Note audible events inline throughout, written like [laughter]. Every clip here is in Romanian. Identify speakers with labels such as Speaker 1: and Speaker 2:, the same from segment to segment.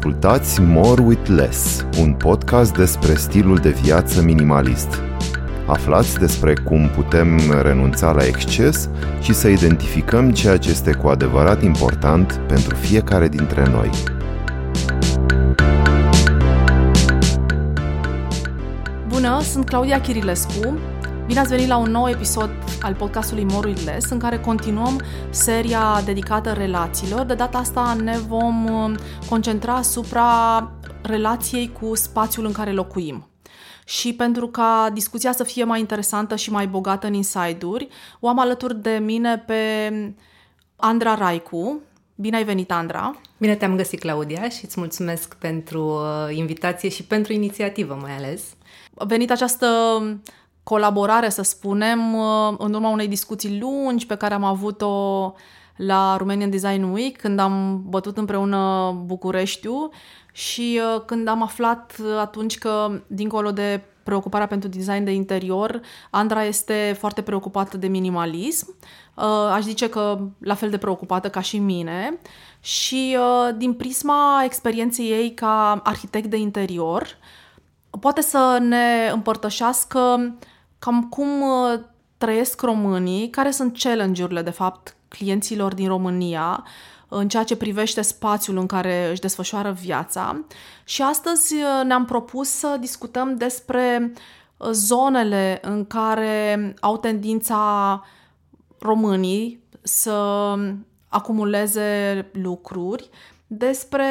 Speaker 1: Ascultați More with Less, un podcast despre stilul de viață minimalist. Aflați despre cum putem renunța la exces și să identificăm ceea ce este cu adevărat important pentru fiecare dintre noi.
Speaker 2: Bună, sunt Claudia Chirilescu. Bine ați venit la un nou episod al podcastului More with Less, în care continuăm seria dedicată relațiilor. De data asta ne vom uh, concentra asupra relației cu spațiul în care locuim. Și pentru ca discuția să fie mai interesantă și mai bogată în inside-uri, o am alături de mine pe Andra Raicu. Bine ai venit, Andra!
Speaker 3: Bine te-am găsit, Claudia, și îți mulțumesc pentru uh, invitație și pentru inițiativă, mai ales.
Speaker 2: A venit această colaborare, să spunem, uh, în urma unei discuții lungi pe care am avut-o la Romanian Design Week, când am bătut împreună Bucureștiu și uh, când am aflat atunci că, dincolo de preocuparea pentru design de interior, Andra este foarte preocupată de minimalism. Uh, aș zice că la fel de preocupată ca și mine și din prisma experienței ei ca arhitect de interior, poate să ne împărtășească cam cum uh, trăiesc românii, care sunt challenge-urile, de fapt, clienților din România în ceea ce privește spațiul în care își desfășoară viața. Și astăzi uh, ne-am propus să discutăm despre uh, zonele în care au tendința românii să acumuleze lucruri, despre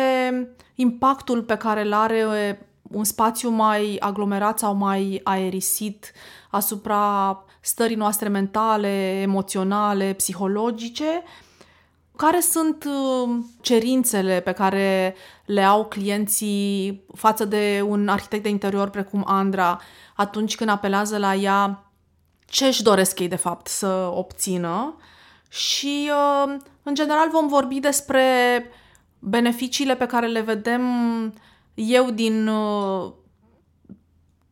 Speaker 2: impactul pe care îl are un spațiu mai aglomerat sau mai aerisit asupra stării noastre mentale, emoționale, psihologice, care sunt uh, cerințele pe care le au clienții față de un arhitect de interior precum Andra atunci când apelează la ea ce își doresc ei de fapt să obțină. Și uh, în general vom vorbi despre beneficiile pe care le vedem eu din uh,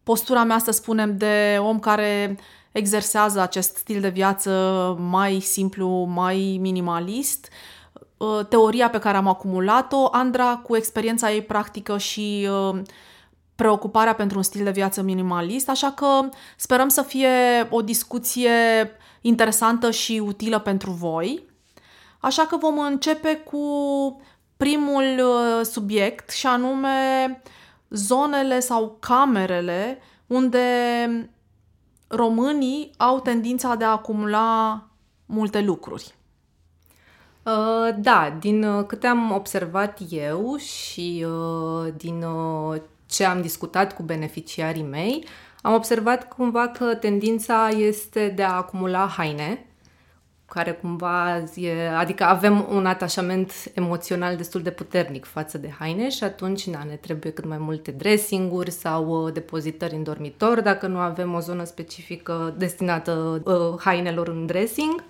Speaker 2: postura mea, să spunem, de om care exersează acest stil de viață mai simplu, mai minimalist, uh, teoria pe care am acumulat-o, Andra cu experiența ei practică și uh, preocuparea pentru un stil de viață minimalist, așa că sperăm să fie o discuție interesantă și utilă pentru voi. Așa că vom începe cu primul uh, subiect și anume zonele sau camerele unde românii au tendința de a acumula multe lucruri.
Speaker 3: Uh, da, din uh, câte am observat eu și din ce am discutat cu beneficiarii mei, am observat cumva că tendința este de a acumula haine care cumva e, adică avem un atașament emoțional destul de puternic față de haine și atunci na, ne trebuie cât mai multe dressinguri sau uh, depozitări în dormitor dacă nu avem o zonă specifică destinată uh, hainelor în dressing.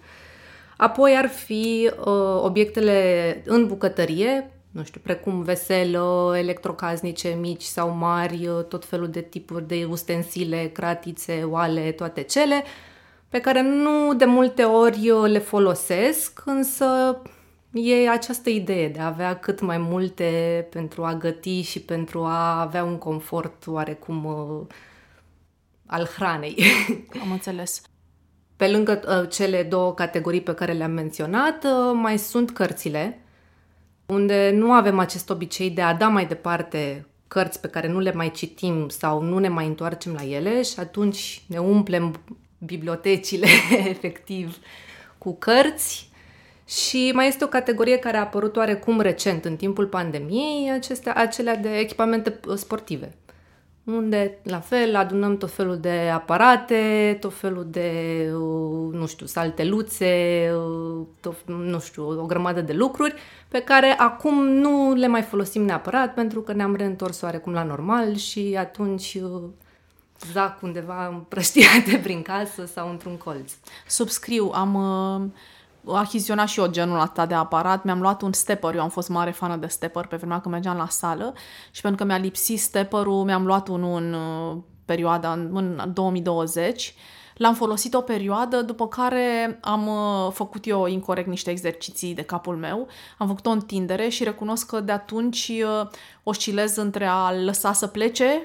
Speaker 3: Apoi ar fi uh, obiectele în bucătărie, nu știu, precum veselă, electrocasnice mici sau mari, uh, tot felul de tipuri de ustensile, cratițe, oale, toate cele, pe care nu de multe ori le folosesc, însă e această idee de a avea cât mai multe pentru a găti și pentru a avea un confort oarecum uh, al hranei. [laughs]
Speaker 2: Am înțeles.
Speaker 3: Pe lângă uh, cele două categorii pe care le-am menționat, uh, mai sunt cărțile, unde nu avem acest obicei de a da mai departe cărți pe care nu le mai citim sau nu ne mai întoarcem la ele și atunci ne umplem bibliotecile, [laughs] efectiv, cu cărți. Și mai este o categorie care a apărut oarecum recent, în timpul pandemiei, acestea, acelea de echipamente sportive. Unde, la fel, adunăm tot felul de aparate, tot felul de, uh, nu știu, salteluțe, uh, tot, nu știu, o grămadă de lucruri pe care acum nu le mai folosim neapărat pentru că ne-am reîntors oarecum la normal și atunci uh, zac undeva împrăștiate [laughs] prin casă sau într-un colț.
Speaker 2: Subscriu, am uh, achiziționat și eu genul ăsta de aparat, mi-am luat un stepper, eu am fost mare fană de stepper pe vremea când mergeam la sală și pentru că mi-a lipsit stepperul, mi-am luat unul în uh, perioada, în, în 2020 L-am folosit o perioadă, după care am uh, făcut eu incorrect niște exerciții de capul meu, am făcut o întindere și recunosc că de atunci uh, oscilez între a lăsa să plece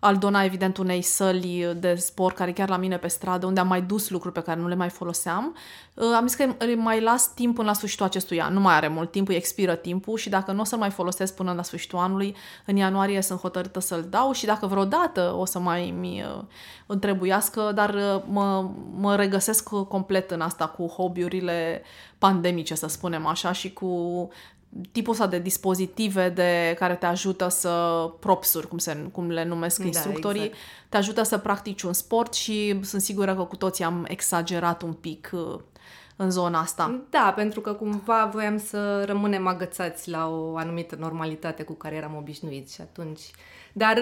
Speaker 2: al dona evident unei săli de sport care chiar la mine pe stradă, unde am mai dus lucruri pe care nu le mai foloseam. Uh, am zis că mai las timp până la sfârșitul acestui an. Nu mai are mult timp, îi expiră timpul și dacă nu o să mai folosesc până la sfârșitul anului, în ianuarie sunt hotărâtă să-l dau și dacă vreodată o să mai mi uh, întrebuiască, dar uh, mă, mă regăsesc complet în asta cu hobby-urile pandemice, să spunem așa, și cu tipul ăsta de dispozitive de care te ajută să propsuri, cum, se, cum le numesc da, instructorii, exact. te ajută să practici un sport și sunt sigură că cu toții am exagerat un pic uh, în zona asta.
Speaker 3: Da, pentru că cumva voiam să rămânem agățați la o anumită normalitate cu care eram obișnuiți și atunci... Dar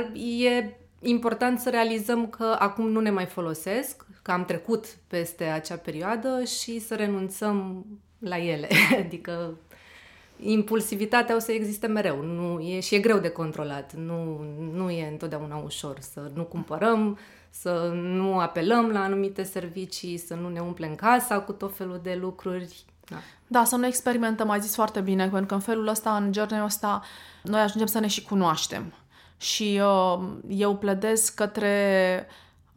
Speaker 3: e important să realizăm că acum nu ne mai folosesc, că am trecut peste acea perioadă și să renunțăm la ele. [laughs] adică impulsivitatea o să existe mereu nu e, și e greu de controlat. Nu, nu e întotdeauna ușor să nu cumpărăm, să nu apelăm la anumite servicii, să nu ne umplem casa cu tot felul de lucruri.
Speaker 2: Da. da, să nu experimentăm, ai zis foarte bine, pentru că în felul ăsta, în journey ăsta, noi ajungem să ne și cunoaștem. Și uh, eu pledez către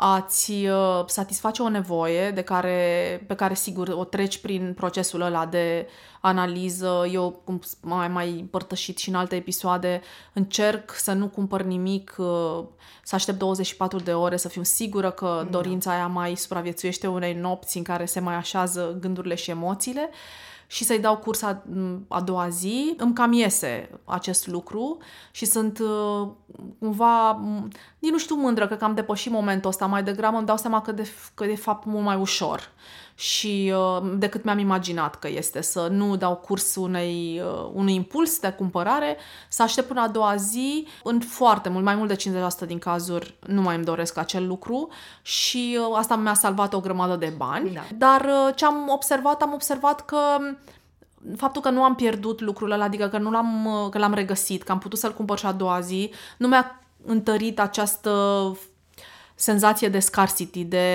Speaker 2: a-ți uh, satisface o nevoie de care, pe care, sigur, o treci prin procesul ăla de analiză. Eu, cum mai mai împărtășit și în alte episoade, încerc să nu cumpăr nimic, uh, să aștept 24 de ore, să fiu sigură că da. dorința aia mai supraviețuiește unei nopți în care se mai așează gândurile și emoțiile și să-i dau curs a, a doua zi, îmi cam iese acest lucru și sunt uh, cumva, nici nu știu mândră, că am depășit momentul ăsta, mai degrabă îmi dau seama că de, că de fapt mult mai ușor și uh, decât mi-am imaginat că este să nu dau curs unei, uh, unui impuls de cumpărare, să aștept până a doua zi, în foarte mult, mai mult de 50% din cazuri nu mai îmi doresc acel lucru și uh, asta mi-a salvat o grămadă de bani. Da. Dar uh, ce am observat, am observat că faptul că nu am pierdut lucrul ăla, adică că nu l-am, uh, că l-am regăsit, că am putut să-l cumpăr și a doua zi, nu mi-a întărit această senzație de scarcity, de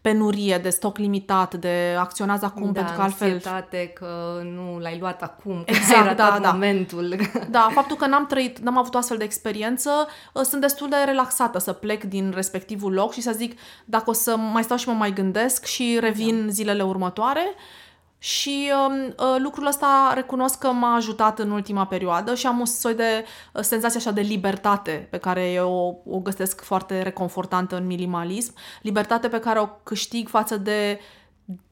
Speaker 2: penurie, de stoc limitat, de acționați acum
Speaker 3: da,
Speaker 2: pentru că altfel...
Speaker 3: că nu l-ai luat acum, exact, că da, da. momentul. [laughs]
Speaker 2: Da, faptul că n-am trăit, n-am avut o astfel de experiență, uh, sunt destul de relaxată să plec din respectivul loc și să zic dacă o să mai stau și mă mai gândesc și revin da. zilele următoare. Și uh, uh, lucrul ăsta recunosc că m-a ajutat în ultima perioadă și am o soi de uh, senzație așa de libertate pe care eu o, o găsesc foarte reconfortantă în minimalism. Libertate pe care o câștig față de uh,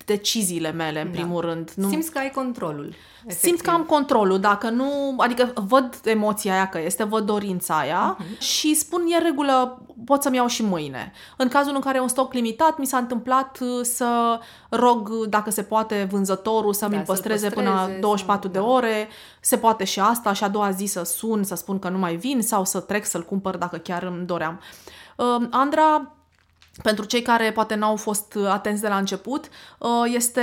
Speaker 2: deciziile mele, în da. primul rând.
Speaker 3: Nu... Simți că ai controlul.
Speaker 2: Efectiv. Simți că am controlul, dacă nu... Adică văd emoția aia că este, văd dorința aia uh-huh. și spun, e regulă, pot să-mi iau și mâine. În cazul în care e un stoc limitat, mi s-a întâmplat uh, să rog, dacă se poate, vânzătorul să da, mi-l păstreze, păstreze până 24 sau... de ore. Se poate și asta și a doua zi să sun, să spun că nu mai vin sau să trec să-l cumpăr dacă chiar îmi doream. Uh, Andra pentru cei care poate n-au fost uh, atenți de la început, uh, este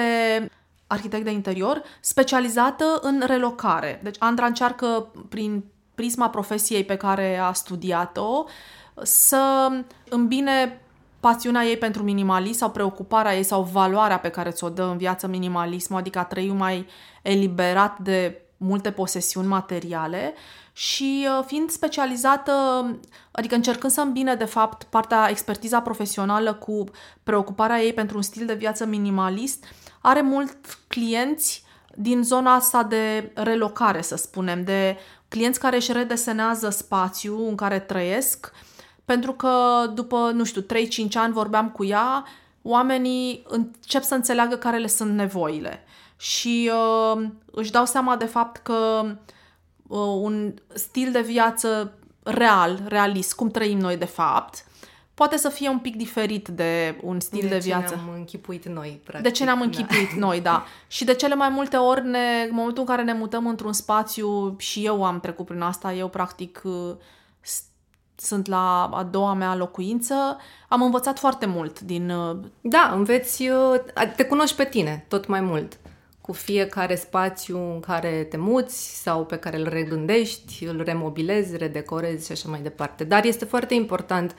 Speaker 2: arhitect de interior specializată în relocare. Deci Andra încearcă prin prisma profesiei pe care a studiat-o să îmbine pasiunea ei pentru minimalism sau preocuparea ei sau valoarea pe care ți-o dă în viață minimalismul, adică a trăi mai eliberat de multe posesiuni materiale și uh, fiind specializată, adică încercând să îmbine de fapt partea expertiza profesională cu preocuparea ei pentru un stil de viață minimalist, are mult clienți din zona asta de relocare, să spunem, de clienți care își redesenează spațiul în care trăiesc, pentru că după, nu știu, 3-5 ani vorbeam cu ea, oamenii încep să înțeleagă care le sunt nevoile. Și uh, își dau seama de fapt că uh, un stil de viață real, realist, cum trăim noi de fapt, poate să fie un pic diferit de un stil de, de viață.
Speaker 3: De ce ne-am închipuit noi, practic.
Speaker 2: De ce ne-am da. închipuit da. noi, da. Și de cele mai multe ori, ne, în momentul în care ne mutăm într-un spațiu, și eu am trecut prin asta, eu practic uh, sunt la a doua mea locuință, am învățat foarte mult din... Uh,
Speaker 3: da, înveți, te cunoști pe tine tot mai mult cu fiecare spațiu în care te muți sau pe care îl regândești, îl remobilezi, redecorezi și așa mai departe. Dar este foarte important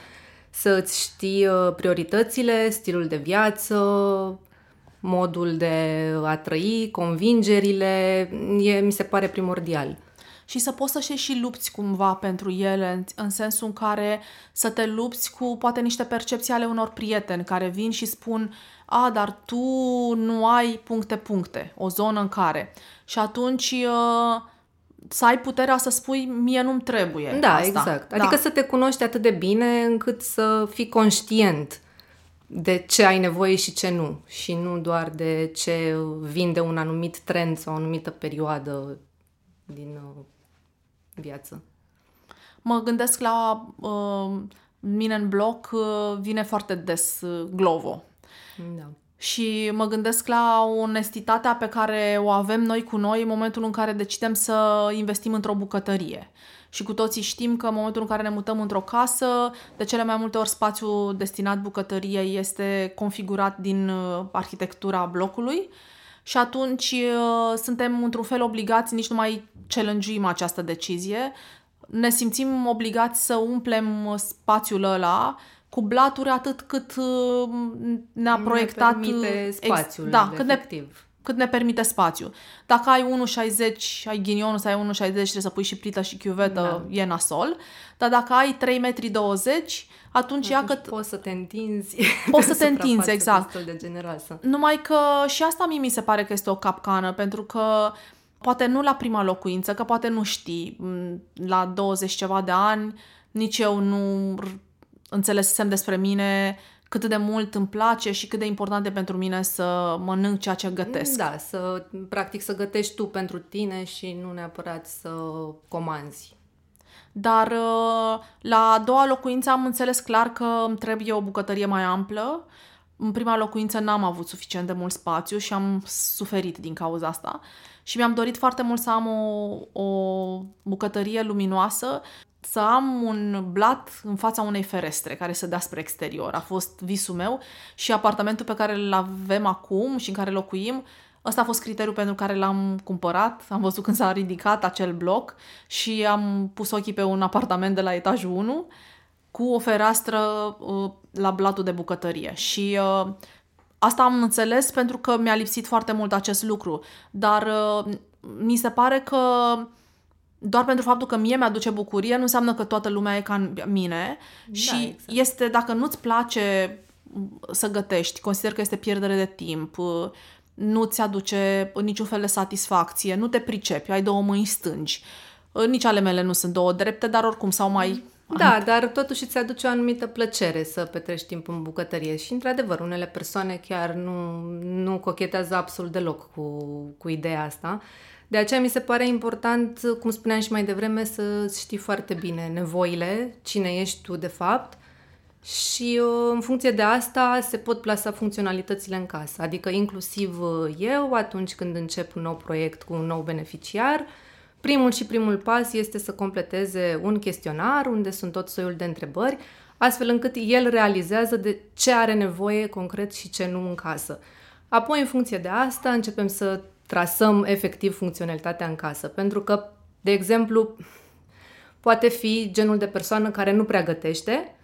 Speaker 3: să îți știi uh, prioritățile, stilul de viață, modul de a trăi, convingerile, e, mi se pare primordial
Speaker 2: și să poți să și lupți cumva pentru ele, în, în sensul în care să te lupți cu poate niște percepții ale unor prieteni care vin și spun a, dar tu nu ai puncte-puncte, o zonă în care. Și atunci uh, să ai puterea să spui mie nu-mi trebuie
Speaker 3: Da,
Speaker 2: asta.
Speaker 3: exact. Adică da. să te cunoști atât de bine încât să fii conștient de ce ai nevoie și ce nu. Și nu doar de ce vinde un anumit trend sau o anumită perioadă din uh, viață.
Speaker 2: Mă gândesc la uh, mine în bloc uh, vine foarte des uh, Glovo.
Speaker 3: Da.
Speaker 2: Și mă gândesc la onestitatea pe care o avem noi cu noi în momentul în care decidem să investim într-o bucătărie. Și cu toții știm că în momentul în care ne mutăm într-o casă, de cele mai multe ori spațiul destinat bucătăriei este configurat din uh, arhitectura blocului și atunci uh, suntem într-un fel obligați, nici nu mai challenge această decizie, ne simțim obligați să umplem spațiul ăla cu blaturi atât cât uh, ne-a
Speaker 3: ne
Speaker 2: proiectat
Speaker 3: permite spațiul,
Speaker 2: ex- da, cât ne,
Speaker 3: efectiv.
Speaker 2: cât ne permite spațiu. Dacă ai 1,60, ai ghinionul să ai 1,60, trebuie să pui și plită și chiuvetă,
Speaker 3: Da.
Speaker 2: e nasol. Dar dacă ai 3,20 m, atunci ia că
Speaker 3: Atunci poți să te întinzi.
Speaker 2: Poți să
Speaker 3: pe [laughs]
Speaker 2: te întinzi,
Speaker 3: suprafață
Speaker 2: exact.
Speaker 3: Destul de generoasă.
Speaker 2: Numai că și asta mie mi se pare că este o capcană, pentru că poate nu la prima locuință, că poate nu știi, m, la 20 ceva de ani, nici eu nu r- înțelesem despre mine cât de mult îmi place și cât de important e pentru mine să mănânc ceea ce gătesc.
Speaker 3: Da, să, practic să gătești tu pentru tine și nu neapărat să comanzi.
Speaker 2: Dar uh, la a doua locuință am înțeles clar că îmi trebuie o bucătărie mai amplă. În prima locuință n-am avut suficient de mult spațiu și am suferit din cauza asta. Și mi-am dorit foarte mult să am o, o bucătărie luminoasă, să am un blat în fața unei ferestre care să dea spre exterior. A fost visul meu și apartamentul pe care îl avem acum și în care locuim Ăsta a fost criteriul pentru care l-am cumpărat. Am văzut când s-a ridicat acel bloc și am pus ochii pe un apartament de la etajul 1 cu o fereastră uh, la blatul de bucătărie. Și uh, asta am înțeles pentru că mi-a lipsit foarte mult acest lucru. Dar uh, mi se pare că doar pentru faptul că mie mi-aduce bucurie nu înseamnă că toată lumea e ca mine și
Speaker 3: exact.
Speaker 2: este, dacă nu-ți place să gătești, consider că este pierdere de timp, uh, nu-ți aduce niciun fel de satisfacție, nu te pricepi, ai două mâini stângi. Uh, Nici ale mele nu sunt două drepte, dar oricum sau mai...
Speaker 3: Da, dar totuși îți aduce o anumită plăcere să petreci timp în bucătărie și, într-adevăr, unele persoane chiar nu, nu cochetează absolut deloc cu, cu ideea asta. De aceea mi se pare important, cum spuneam și mai devreme, să știi foarte bine nevoile, cine ești tu de fapt și uh, în funcție de asta se pot plasa funcționalitățile în casă. Adică inclusiv uh, eu, atunci când încep un nou proiect cu un nou beneficiar, primul și primul pas este să completeze un chestionar unde sunt tot soiul de întrebări, astfel încât el realizează de ce are nevoie concret și ce nu în casă. Apoi, în funcție de asta, începem să trasăm efectiv funcționalitatea în casă. Pentru că, de exemplu, poate fi genul de persoană care nu prea gătește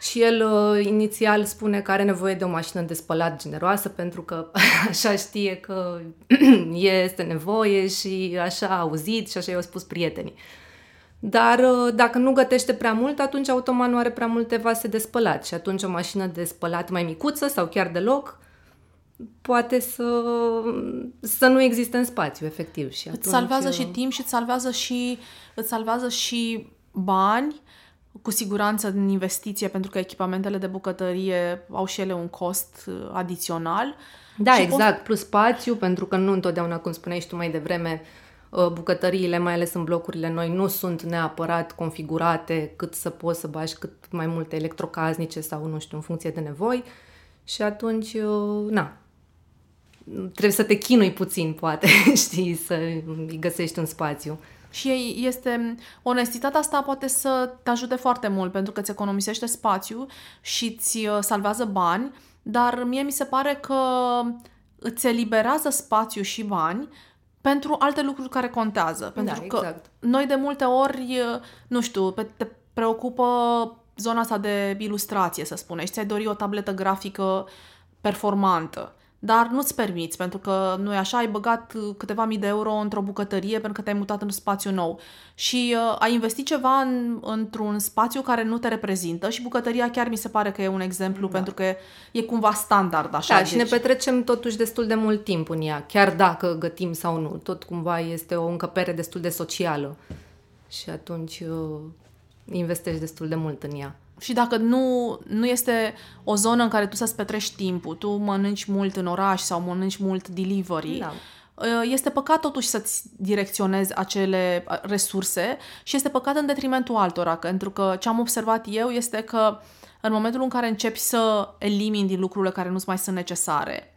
Speaker 3: și el uh, inițial spune că are nevoie de o mașină de spălat generoasă pentru că [laughs] așa știe că [clears throat] este nevoie și așa a auzit și așa i-au spus prietenii. Dar uh, dacă nu gătește prea mult, atunci automat nu are prea multe vase de spălat și atunci o mașină de spălat mai micuță sau chiar deloc poate să, să nu existe în spațiu, efectiv. Și
Speaker 2: Îți
Speaker 3: atunci,
Speaker 2: salvează
Speaker 3: uh,
Speaker 2: și timp și îți salvează și, îți salvează și bani, cu siguranță în investiție, pentru că echipamentele de bucătărie au și ele un cost uh, adițional.
Speaker 3: Da,
Speaker 2: Și
Speaker 3: exact, plus spațiu, pentru că nu întotdeauna, cum spuneai și tu mai devreme, uh, bucătăriile, mai ales în blocurile noi, nu sunt neapărat configurate cât să poți să bagi cât mai multe electrocasnice sau, nu știu, în funcție de nevoi. Și atunci, uh, na, trebuie să te chinui puțin, poate, [laughs] știi, să îi găsești un spațiu.
Speaker 2: Și este, onestitatea asta poate să te ajute foarte mult pentru că îți economisește spațiu și îți uh, salvează bani, dar mie mi se pare că îți eliberează spațiu și bani pentru alte lucruri care contează. Pentru că
Speaker 3: exact.
Speaker 2: noi de multe ori, uh, nu știu, pe- te preocupă zona asta de ilustrație, să spunem, și ți-ai dori o tabletă grafică performantă, dar nu-ți permiți, pentru că nu e așa, ai băgat câteva mii de euro într-o bucătărie pentru că te-ai mutat în spațiu nou și uh, ai investit ceva în, într-un spațiu care nu te reprezintă și bucătăria chiar mi se pare că e un exemplu da. pentru că e, e cumva standard așa.
Speaker 3: Da, deci... și ne petrecem totuși destul de mult timp în ea, chiar dacă gătim sau nu, tot cumva este o încăpere destul de socială și atunci uh, investești destul de mult în ea.
Speaker 2: Și dacă nu, nu este o zonă în care tu să-ți petrești timpul, tu mănânci mult în oraș sau mănânci mult delivery, da. Uh, este păcat totuși să-ți direcționezi acele uh, resurse și este păcat în detrimentul altora, pentru că ce am observat eu este că în momentul în care începi să elimini din lucrurile care nu-ți mai sunt necesare,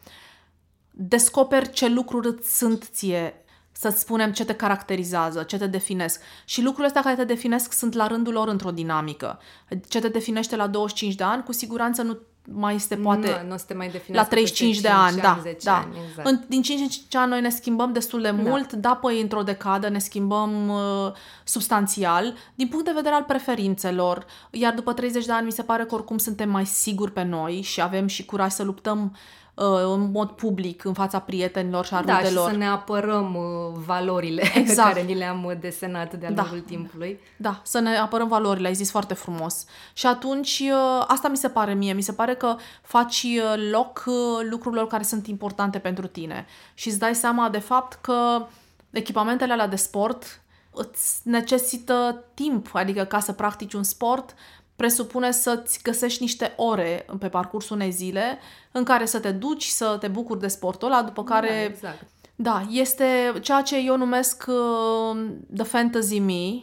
Speaker 2: descoperi ce lucruri îți sunt ție să-ți spunem ce te caracterizează, ce te definesc. Și lucrurile astea care te definesc sunt la rândul lor într-o dinamică. Ce te definește la 25 de ani, cu siguranță nu mai este poate
Speaker 3: nu, nu te mai
Speaker 2: la 35 de ani, da,
Speaker 3: ani,
Speaker 2: da.
Speaker 3: Ani, exact.
Speaker 2: În, din 5 în 5 ani noi ne schimbăm destul de da. mult, da, păi într-o decadă ne schimbăm uh, substanțial din punct de vedere al preferințelor, iar după 30 de ani mi se pare că oricum suntem mai siguri pe noi și avem și curaj să luptăm uh, Uh, în mod public în fața prietenilor și a
Speaker 3: da,
Speaker 2: rudelor.
Speaker 3: și să ne apărăm uh, valorile [laughs] exact. pe care ni le-am desenat de-a da. lungul timpului.
Speaker 2: Da, să ne apărăm valorile, ai zis foarte frumos. Și atunci uh, asta mi se pare mie, mi se pare că faci loc lucrurilor care sunt importante pentru tine și îți dai seama de fapt că echipamentele alea de sport îți necesită timp, adică ca să practici un sport presupune să-ți găsești niște ore pe parcursul unei zile în care să te duci, să te bucuri de sportul ăla, după care...
Speaker 3: Da, exact.
Speaker 2: Da, este ceea ce eu numesc uh, The Fantasy Me,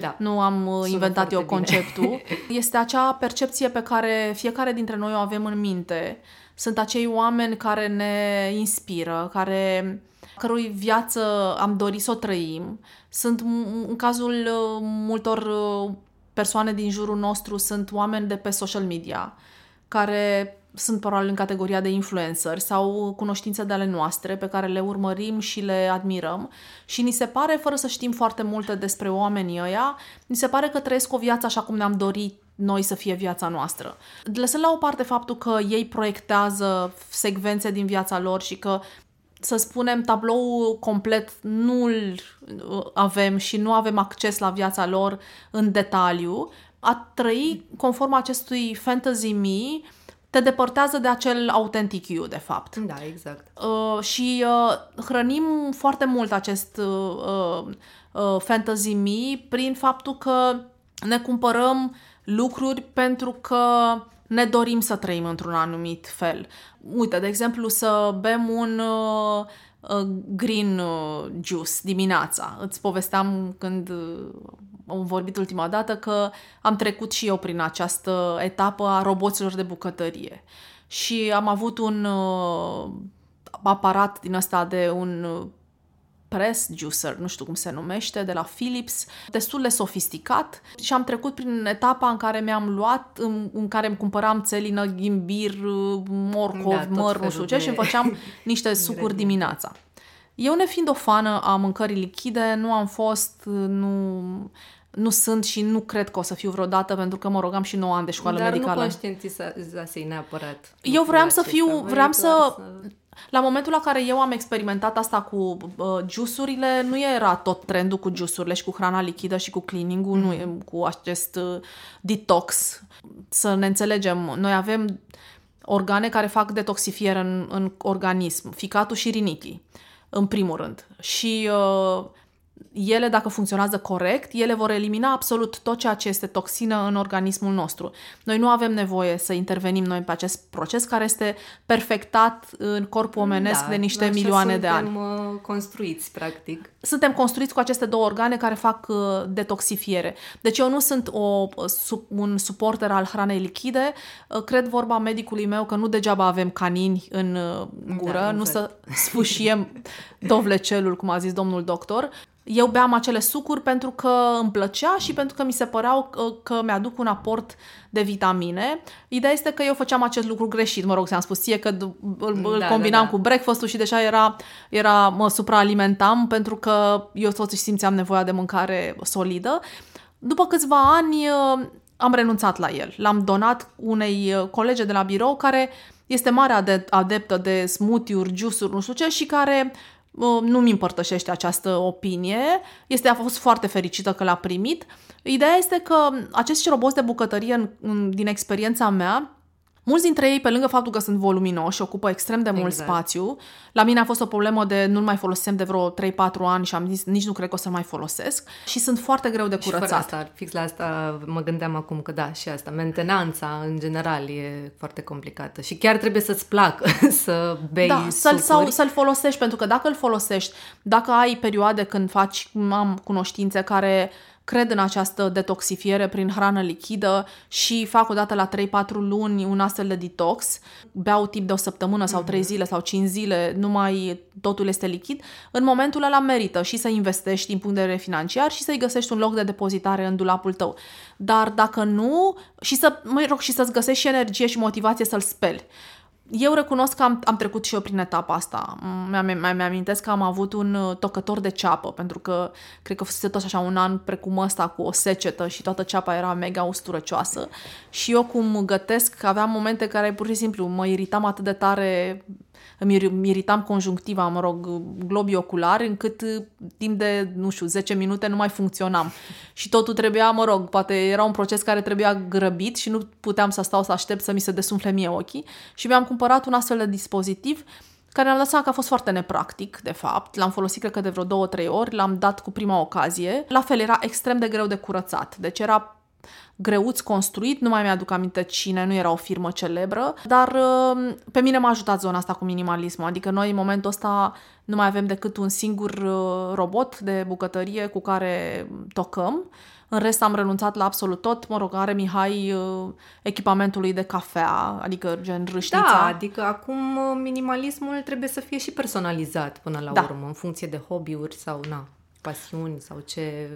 Speaker 3: da.
Speaker 2: Nu am uh, Sună inventat eu conceptul. Bine. [laughs] este acea percepție pe care fiecare dintre noi o avem în minte. Sunt acei oameni care ne inspiră, care cărui viață am dorit să o trăim. Sunt în cazul uh, multor uh, persoane din jurul nostru sunt oameni de pe social media care sunt probabil în categoria de influencer sau cunoștințe de ale noastre pe care le urmărim și le admirăm și ni se pare, fără să știm foarte multe despre oamenii ăia, ni se pare că trăiesc o viață așa cum ne-am dorit noi să fie viața noastră. Lăsând la o parte faptul că ei proiectează secvențe din viața lor și că să spunem, tablou complet nu-l uh, avem și nu avem acces la viața lor în detaliu, a trăi conform acestui fantasy me te depărtează de acel autentic you, de fapt.
Speaker 3: Da, exact.
Speaker 2: Uh, și uh, hrănim foarte mult acest uh, uh, fantasy me prin faptul că ne cumpărăm lucruri pentru că ne dorim să trăim într-un anumit fel. Uite, de exemplu, să bem un uh, uh, green uh, juice dimineața. Îți povesteam când uh, am vorbit ultima dată că am trecut și eu prin această etapă a roboților de bucătărie. Și am avut un uh, aparat din ăsta de un uh, press juicer, nu știu cum se numește, de la Philips, destul de sofisticat și am trecut prin etapa în care mi-am luat, în, în care îmi cumpăram țelină, ghimbir, morcov, da, măr, nu știu ce, și îmi făceam [laughs] niște sucuri dimineața. Eu, nefiind o fană a mâncării lichide, nu am fost, nu, nu sunt și nu cred că o să fiu vreodată pentru că mă rogam și 9 ani de școală
Speaker 3: Dar
Speaker 2: medicală.
Speaker 3: Dar nu conștientizasei neapărat.
Speaker 2: Eu vreau să fiu, vreau să... să la momentul la care eu am experimentat asta cu uh, jusurile, nu era tot trendul cu jusurile și cu hrana lichidă și cu cleaning-ul, mm. nu cu acest uh, detox. Să ne înțelegem, noi avem organe care fac detoxifiere în, în organism, ficatul și rinichii, în primul rând. Și uh, ele, dacă funcționează corect, ele vor elimina absolut tot ceea ce este toxină în organismul nostru. Noi nu avem nevoie să intervenim noi pe acest proces care este perfectat în corpul omenesc
Speaker 3: da,
Speaker 2: de niște milioane de ani.
Speaker 3: Suntem uh, construiți, practic.
Speaker 2: Suntem construiți cu aceste două organe care fac uh, detoxifiere. Deci eu nu sunt o, un suporter al hranei lichide. Uh, cred vorba medicului meu că nu degeaba avem canini în gură, da, nu să sfâșiem [laughs] dovlecelul, cum a zis domnul doctor. Eu beam acele sucuri pentru că îmi plăcea și pentru că mi se păreau că, că mi-aduc un aport de vitamine. Ideea este că eu făceam acest lucru greșit, mă rog, ți-am spus ție că îl, îl da, combinam da, da. cu breakfast-ul și deja era, era, mă supraalimentam pentru că eu totuși simțeam nevoia de mâncare solidă. După câțiva ani am renunțat la el. L-am donat unei uh, colege de la birou care este mare adeptă de smoothie-uri, juice-uri, nu știu ce, și care uh, nu-mi împărtășește această opinie. Este, a fost foarte fericită că l-a primit. Ideea este că acești roboți de bucătărie, în, în, din experiența mea, Mulți dintre ei, pe lângă faptul că sunt voluminoși și ocupă extrem de mult exact. spațiu, la mine a fost o problemă de nu-l mai folosem de vreo 3-4 ani și am zis nici nu cred că o să mai folosesc. Și sunt foarte greu de curățat. Și
Speaker 3: asta, fix la asta mă gândeam acum că da, și asta, mentenanța în general e foarte complicată. Și chiar trebuie să-ți placă [laughs] să bei
Speaker 2: da, să-l, sau să-l folosești, pentru că dacă îl folosești, dacă ai perioade când faci, am cunoștințe care cred în această detoxifiere prin hrană lichidă și fac o dată la 3-4 luni un astfel de detox, beau tip de o săptămână sau 3 mhm. zile sau 5 zile, nu mai totul este lichid, în momentul ăla merită și să investești din punct de vedere financiar și să-i găsești un loc de depozitare în dulapul tău. Dar dacă nu, și să, mă rog, și să-ți găsești și energie și motivație să-l speli eu recunosc că am, am trecut și eu prin etapa asta. Mi-amintesc că am avut un uh, tocător de ceapă, pentru că cred că fusese tot așa un an precum ăsta cu o secetă și toată ceapa era mega usturăcioasă. Și eu cum gătesc, aveam momente care pur și simplu mă iritam atât de tare îmi iritam conjunctiva, mă rog, globii oculari, încât uh, timp de, nu știu, 10 minute nu mai funcționam. Și totul trebuia, mă rog, poate era un proces care trebuia grăbit și nu puteam să stau să aștept să mi se desumfle mie ochii. Și mi-am cumpărat un astfel de dispozitiv care mi-am dat seama că a fost foarte nepractic, de fapt. L-am folosit, cred că, de vreo două, trei ori, l-am dat cu prima ocazie. La fel, era extrem de greu de curățat. Deci era greuț construit, nu mai mi-aduc aminte cine, nu era o firmă celebră, dar uh, pe mine m-a ajutat zona asta cu minimalismul, adică noi în momentul ăsta nu mai avem decât un singur uh, robot de bucătărie cu care tocăm, în rest am renunțat la absolut tot, mă rog, are Mihai uh, echipamentului de cafea, adică gen râșnița.
Speaker 3: Da, adică acum minimalismul trebuie să fie și personalizat până la da. urmă, în funcție de hobby-uri sau na pasiuni sau ce...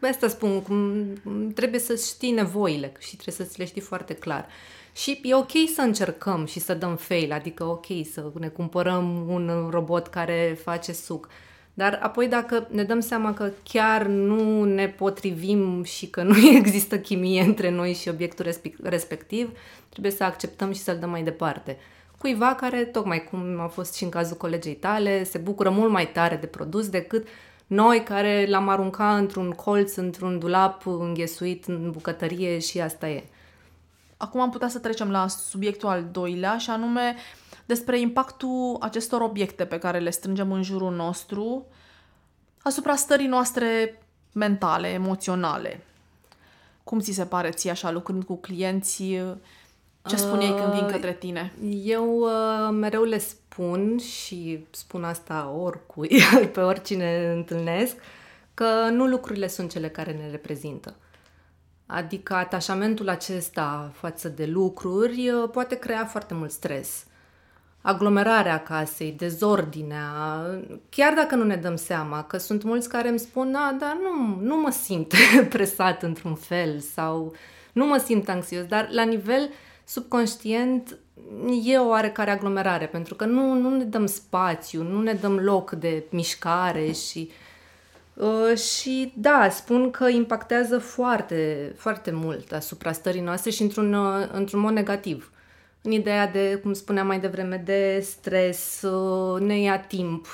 Speaker 3: Asta spun, cum trebuie să știi nevoile și trebuie să ți le știi foarte clar. Și e ok să încercăm și să dăm fail, adică ok să ne cumpărăm un robot care face suc. Dar apoi dacă ne dăm seama că chiar nu ne potrivim și că nu [laughs] există chimie între noi și obiectul respectiv, trebuie să acceptăm și să-l dăm mai departe. Cuiva care, tocmai cum a fost și în cazul colegei tale, se bucură mult mai tare de produs decât noi care l-am aruncat într-un colț, într-un dulap înghesuit în bucătărie și asta e.
Speaker 2: Acum am putea să trecem la subiectul al doilea și anume despre impactul acestor obiecte pe care le strângem în jurul nostru asupra stării noastre mentale, emoționale. Cum ți se pare ție așa lucrând cu clienții? Ce spun ei când vin uh, către tine?
Speaker 3: Eu uh, mereu le spun și spun asta oricui, [laughs] pe oricine întâlnesc, că nu lucrurile sunt cele care ne reprezintă. Adică atașamentul acesta față de lucruri uh, poate crea foarte mult stres. Aglomerarea casei, dezordinea, chiar dacă nu ne dăm seama, că sunt mulți care îmi spun, da, dar nu, nu mă simt [laughs] presat într-un fel sau nu mă simt anxios, dar la nivel uh, subconștient e o oarecare aglomerare, pentru că nu, nu ne dăm spațiu, nu ne dăm loc de mișcare și uh, și da, spun că impactează foarte, foarte mult asupra stării noastre și într-un, uh, într-un mod negativ. În ideea de, cum spuneam mai devreme, de stres, uh, ne ia timp,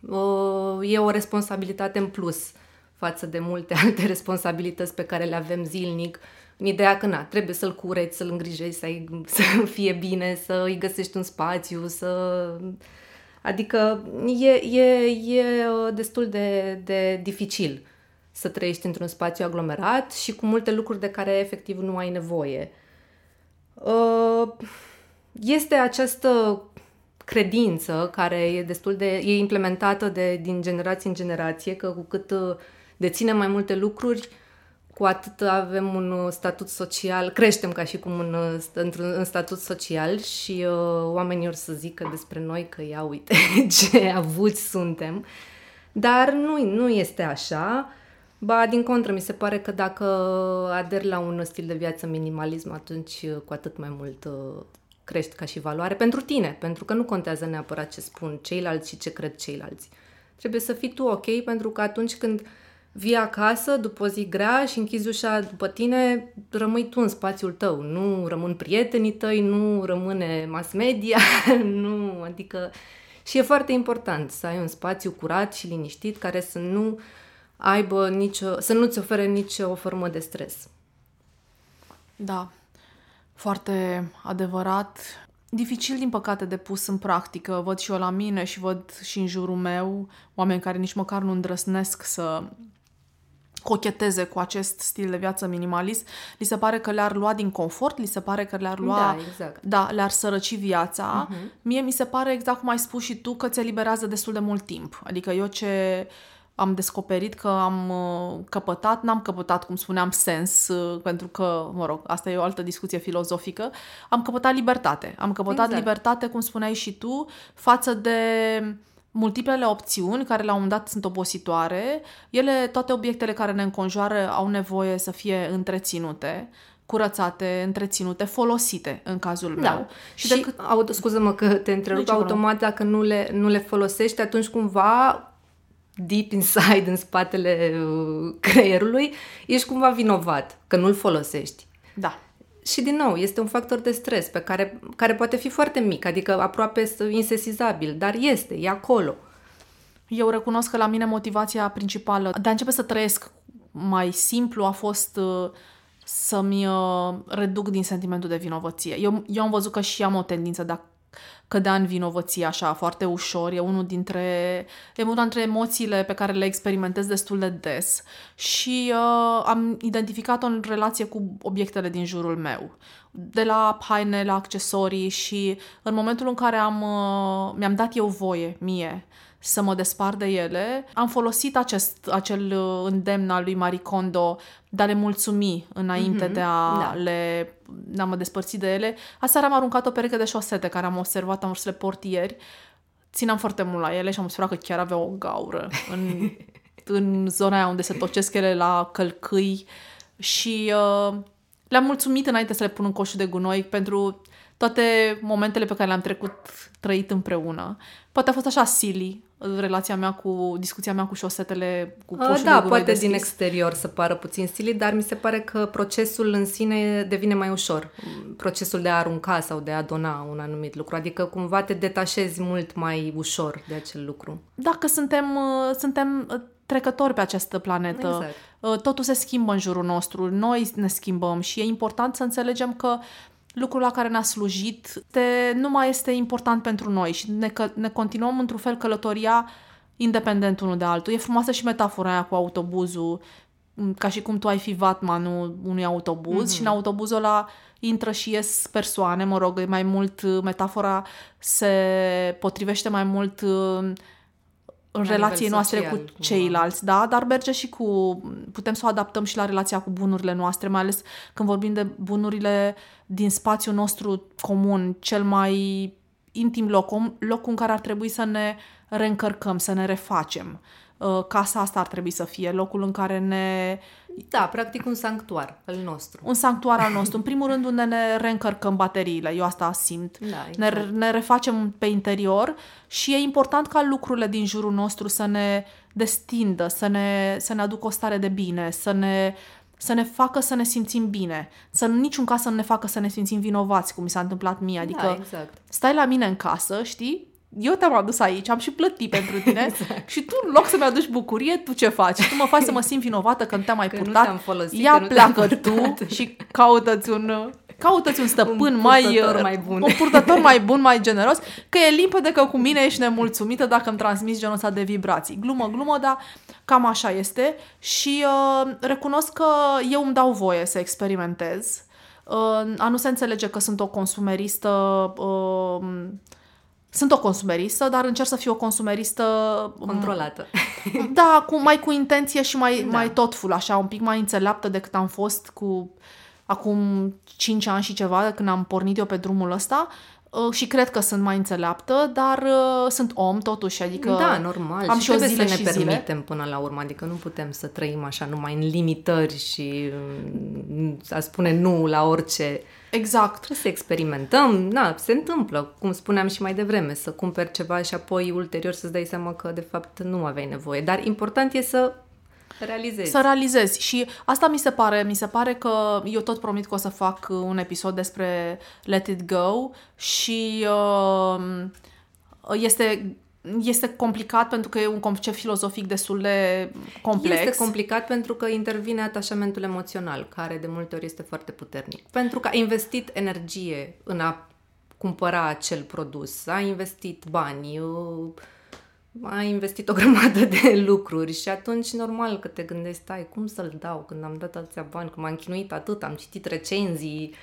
Speaker 3: uh, e o responsabilitate în plus față de multe [laughs] alte responsabilități pe care le avem zilnic, uh, în ideea că, na, trebuie să-l cureți, să-l îngrijești, să, să [laughs] fie bine, să îi găsești un spațiu, să... Adică e, e, e uh, destul de, de dificil să trăiești într-un spațiu aglomerat și cu multe lucruri de care efectiv nu ai nevoie. Uh, este această credință care e destul de e implementată de, din generație în generație că cu cât uh, deținem mai multe lucruri, cu atât avem un uh, statut social, creștem ca și cum în, uh, într-un în statut social și uh, oamenii or să zică despre noi că ia uite [laughs] ce avuți suntem. Dar nu, nu este așa. Ba, din contră, mi se pare că dacă aderi la un stil de viață minimalism, atunci uh, cu atât mai mult uh, crești ca și valoare pentru tine, pentru că nu contează neapărat ce spun ceilalți și ce cred ceilalți. Trebuie să fii tu ok, pentru că atunci când vii acasă după o zi grea și închizi ușa după tine, rămâi tu în spațiul tău, nu rămân prietenii tăi, nu rămâne mass media, [laughs] nu, adică... Și e foarte important să ai un spațiu curat și liniștit care să nu aibă nicio, să nu-ți ofere nicio formă de stres.
Speaker 2: Da, foarte adevărat. Dificil, din păcate, de pus în practică. Văd și eu la mine și văd și în jurul meu oameni care nici măcar nu îndrăsnesc să cocheteze cu acest stil de viață minimalist, li se pare că le-ar lua din confort, li se pare că le-ar lua,
Speaker 3: Da, exact.
Speaker 2: da le-ar sărăci viața. Uh-huh. Mie mi se pare, exact cum ai spus și tu, că ți eliberează destul de mult timp. Adică eu ce am descoperit că am uh, căpătat, n-am căpătat, cum spuneam, sens, uh, pentru că, mă rog, asta e o altă discuție filozofică, am căpătat libertate. Am căpătat
Speaker 3: Exact.
Speaker 2: libertate, cum spuneai și tu, față de multiplele opțiuni care la un moment dat sunt obositoare. Ele, toate obiectele care ne înconjoară au nevoie să fie întreținute, curățate, întreținute, folosite în cazul
Speaker 3: Da.
Speaker 2: meu.
Speaker 3: Și, și decât... auto, scuză-mă că te întrerup,
Speaker 2: Nici problemă.
Speaker 3: automat dacă nu le, nu le folosești, atunci cumva deep inside, în spatele uh, creierului, ești cumva vinovat că nu-l folosești.
Speaker 2: Da.
Speaker 3: Și din nou, este un factor de stres pe care, care poate fi foarte mic, adică aproape insesizabil, dar este, e acolo.
Speaker 2: Eu recunosc că la mine motivația principală de a începe să trăiesc mai simplu a fost uh, să-mi uh, reduc din sentimentul de vinovăție. Eu, eu am văzut că și am o tendință de a cădea în vinovăție așa foarte ușor. E unul dintre, e una dintre emoțiile pe care le experimentez destul de des și uh, am identificat-o în relație cu obiectele din jurul meu. De la haine, la accesorii și în momentul în care am, uh, mi-am dat eu voie mie să mă despart de ele. Am folosit acest, acel uh, îndemn al lui Marie Kondo de a le mulțumi înainte mm-hmm, de, a
Speaker 3: da.
Speaker 2: le, de a mă despărți de ele. Aseară am aruncat o pereche de șosete care am observat, am vrut să le port ieri. Țineam foarte mult la ele și am observat că chiar avea o gaură în, [laughs] în zona aia unde se tocesc ele la călcâi și uh, le-am mulțumit înainte să le pun în coșul de gunoi pentru toate momentele pe care le-am trecut trăit împreună. Poate a fost așa silly relația mea cu, discuția mea cu șosetele, cu coșul
Speaker 3: Uh,
Speaker 2: de
Speaker 3: Da,
Speaker 2: gunoi
Speaker 3: poate
Speaker 2: deschis.
Speaker 3: din exterior să pară puțin stilit, dar mi se pare că procesul în sine devine mai ușor. Procesul de a arunca sau de a dona un anumit lucru. Adică cumva te detașezi mult mai ușor de acel lucru.
Speaker 2: Dacă suntem, uh, suntem uh, trecători pe această planetă,
Speaker 3: Exact.
Speaker 2: uh, totul se schimbă în jurul nostru, noi ne schimbăm și e important să înțelegem că lucrul la care ne-a slujit te, nu mai este important pentru noi și ne, că, ne continuăm într-un fel călătoria independent unul de altul. E frumoasă și metafora aia cu autobuzul, m, ca și cum tu ai fi vatmanul unui autobuz mm-hmm. și în autobuzul ăla intră și ies persoane, mă rog, e mai mult, uh, metafora se potrivește mai mult uh, în
Speaker 3: La
Speaker 2: relației
Speaker 3: nivel
Speaker 2: noastre
Speaker 3: social,
Speaker 2: cu
Speaker 3: cumva.
Speaker 2: ceilalți, da, dar merge și cu, putem să o adaptăm și la relația cu bunurile noastre, mai ales când vorbim de bunurile din spațiul nostru comun, cel mai intim loc, om- locul în care ar trebui să ne reîncărcăm, să ne refacem. Uh, Casa asta ar trebui să fie locul în care ne...
Speaker 3: Da, practic un sanctuar al nostru.
Speaker 2: Un sanctuar al nostru. În primul rând unde ne reîncărcăm bateriile, eu asta simt.
Speaker 3: Da,
Speaker 2: ne,
Speaker 3: exact.
Speaker 2: ne refacem pe interior și e important ca lucrurile din jurul nostru să ne destindă, să ne, să ne aducă o stare de bine, să ne, să ne facă să ne simțim bine. Să în niciun caz să nu ne facă să ne simțim vinovați, cum mi s-a întâmplat mie. Adică
Speaker 3: Da, exact.
Speaker 2: stai la mine în casă, știi? Eu te-am adus aici, am și plătit pentru tine [laughs] exact. și tu, în loc să-mi aduci bucurie, tu ce faci? Tu mă faci să mă simt vinovată că nu te-am mai
Speaker 3: Că nu
Speaker 2: purtat.
Speaker 3: te-am folosit,
Speaker 2: Ia
Speaker 3: că nu te-am
Speaker 2: pleacă tu
Speaker 3: purtat.
Speaker 2: și caută-ți un, caută-ți un stăpân
Speaker 3: Un
Speaker 2: mai,
Speaker 3: purtător mai bun.
Speaker 2: un purtător mai bun, mai generos, că e limpede că cu mine ești nemulțumită dacă îmi transmiți genul ăsta de vibrații. Glumă, glumă, dar cam așa este și uh, recunosc că eu îmi dau voie să experimentez. Uh, a nu se înțelege că sunt o consumeristă uh, sunt o consumeristă, dar încerc să fiu o consumeristă
Speaker 3: Controlată. [laughs]
Speaker 2: da, cu, mai cu intenție și mai,
Speaker 3: Da.
Speaker 2: da. mai thoughtful, așa, un pic mai înțeleaptă decât am fost cu acum 5 ani și ceva, când am pornit eu pe drumul ăsta. Uh, Și cred că sunt mai înțeleaptă, dar uh, sunt om totuși, adică
Speaker 3: da, normal.
Speaker 2: am
Speaker 3: și
Speaker 2: și o
Speaker 3: trebuie
Speaker 2: zile
Speaker 3: să ne
Speaker 2: și zile.
Speaker 3: permitem până la urmă. Adică nu putem să trăim așa numai în limitări și mm, a spune nu la orice.
Speaker 2: Exact.
Speaker 3: Trebuie să experimentăm. Na, se întâmplă, cum spuneam și mai devreme, să cumperi ceva și apoi ulterior să-ți dai seama că de fapt nu aveai nevoie. Dar important e să realizezi.
Speaker 2: Să realizezi. Și asta mi se pare, mi se pare că eu tot promit că o să fac un episod despre Let It Go și uh, este este complicat pentru că e un concept filozofic destul de complex.
Speaker 3: Este complicat pentru că intervine atașamentul emoțional, care de multe ori este foarte puternic. Pentru că a investit energie în a cumpăra acel produs, a investit bani, a investit o grămadă de lucruri și atunci normal că te gândești, stai, cum să-l dau când am dat atâția bani, că m-am chinuit atât, am citit recenzii,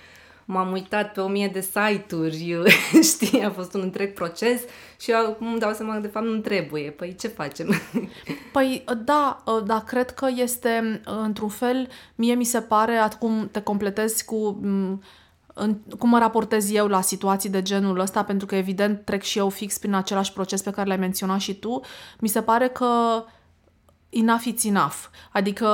Speaker 3: m-am uitat pe o mie de site-uri, [laughs] știi, a fost un întreg proces și acum îmi dau seama că de fapt nu trebuie. Păi ce facem? [laughs]
Speaker 2: Păi da, da, cred că este într-un fel, mie mi se pare, acum te completezi cu în, cum mă raportez eu la situații de genul ăsta, pentru că evident trec și eu fix prin același proces pe care l-ai menționat și tu, mi se pare că enough it's enough. Adică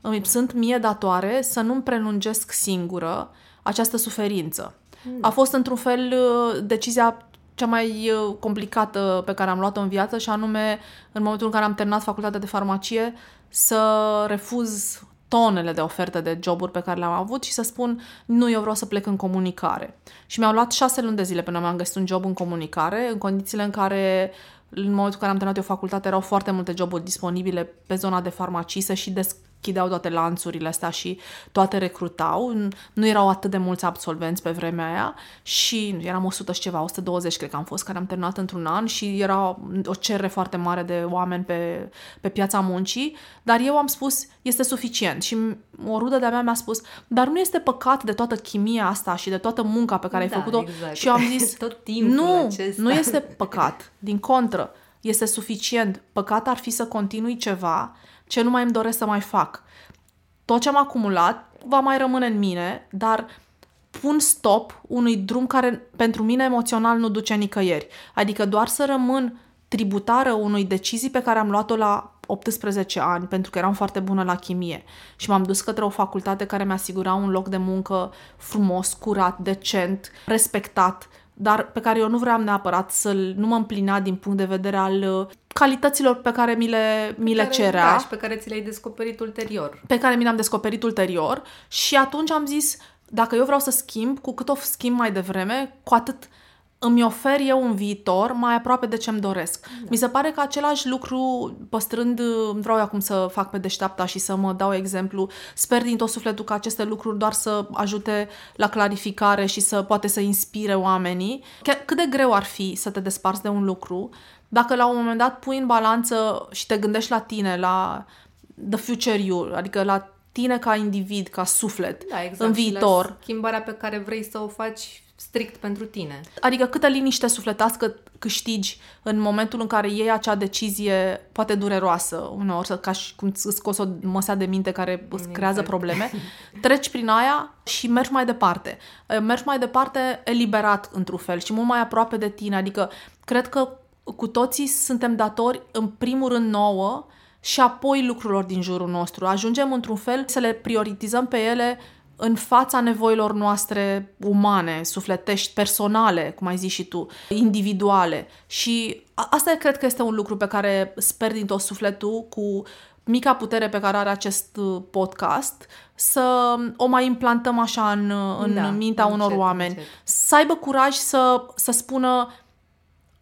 Speaker 2: îmi sunt mie datoare să nu-mi prelungesc singură această suferință. Mm. A fost într-un fel uh, decizia cea mai uh, complicată pe care am luat-o în viață și anume în momentul în care am terminat facultatea de farmacie să refuz tonele de oferte de joburi pe care le-am avut și să spun nu, eu vreau să plec în comunicare. Și mi-au luat șase luni de zile până mi-am găsit un job în comunicare, în condițiile în care în momentul în care am terminat eu facultate erau foarte multe joburi disponibile pe zona de farmacie și des- chideau toate lanțurile astea și toate recrutau. Nu erau atât de mulți absolvenți pe vremea aia și eram 100 și ceva, 120 cred că am fost, care am terminat într-un an și era o cerere foarte mare de oameni pe, pe piața muncii, dar eu am spus, este suficient și o rudă de-a mea mi-a spus, dar nu este păcat de toată chimia asta și de toată munca pe care
Speaker 3: da,
Speaker 2: ai făcut-o
Speaker 3: exact.
Speaker 2: și eu am [laughs] zis,
Speaker 3: Tot timpul
Speaker 2: nu,
Speaker 3: acesta.
Speaker 2: nu este păcat, din contră, este suficient. Păcat ar fi să continui ceva ce nu mai îmi doresc să mai fac. Tot ce am acumulat va mai rămâne în mine, dar pun stop unui drum care pentru mine emoțional nu duce nicăieri. Adică doar să rămân tributară unui decizii pe care am luat-o la 18 ani, pentru că eram foarte bună la chimie și m-am dus către o facultate care mi-asigura un loc de muncă frumos, curat, decent, respectat, dar pe care eu nu vreau neapărat să-l, nu mă împlinea din punct de vedere al uh, calităților pe care mi le, mi le
Speaker 3: care,
Speaker 2: cerea.
Speaker 3: Da, și pe care ți le-ai descoperit ulterior.
Speaker 2: Pe care mi le-am descoperit ulterior și atunci am zis, dacă eu vreau să schimb, cu cât o schimb mai devreme, cu atât îmi ofer eu un viitor mai aproape de ce-mi doresc. Da. Mi se pare că același lucru, păstrând, vreau acum să fac pe deșteapta și să mă dau exemplu, sper din tot sufletul că aceste lucruri doar să ajute la clarificare și să poate să inspire oamenii. Chiar cât de greu ar fi să te desparți de un lucru, dacă la un moment dat pui în balanță și te gândești la tine, la the future you, adică la tine ca individ, ca suflet,
Speaker 3: da, exact.
Speaker 2: în viitor.
Speaker 3: Și la schimbarea pe care vrei să o faci strict pentru tine.
Speaker 2: Adică câtă liniște sufletească câștigi în momentul în care iei acea decizie, poate dureroasă, uneori, ca și cum îți scoți o măsea de minte care îți creează exact. probleme, treci prin aia și mergi mai departe. Mergi mai departe eliberat, într-un fel, și mult mai aproape de tine. Adică, cred că cu toții suntem datori, în primul rând nouă, și apoi lucrurilor din jurul nostru. Ajungem într-un fel să le prioritizăm pe ele în fața nevoilor noastre umane, sufletești, personale, cum ai zis și tu, individuale. Și asta cred că este un lucru pe care sper din tot sufletul cu mica putere pe care are acest uh, podcast, să o mai implantăm așa în, în da, mintea unor încet, oameni. Încet. Să aibă curaj să, să spună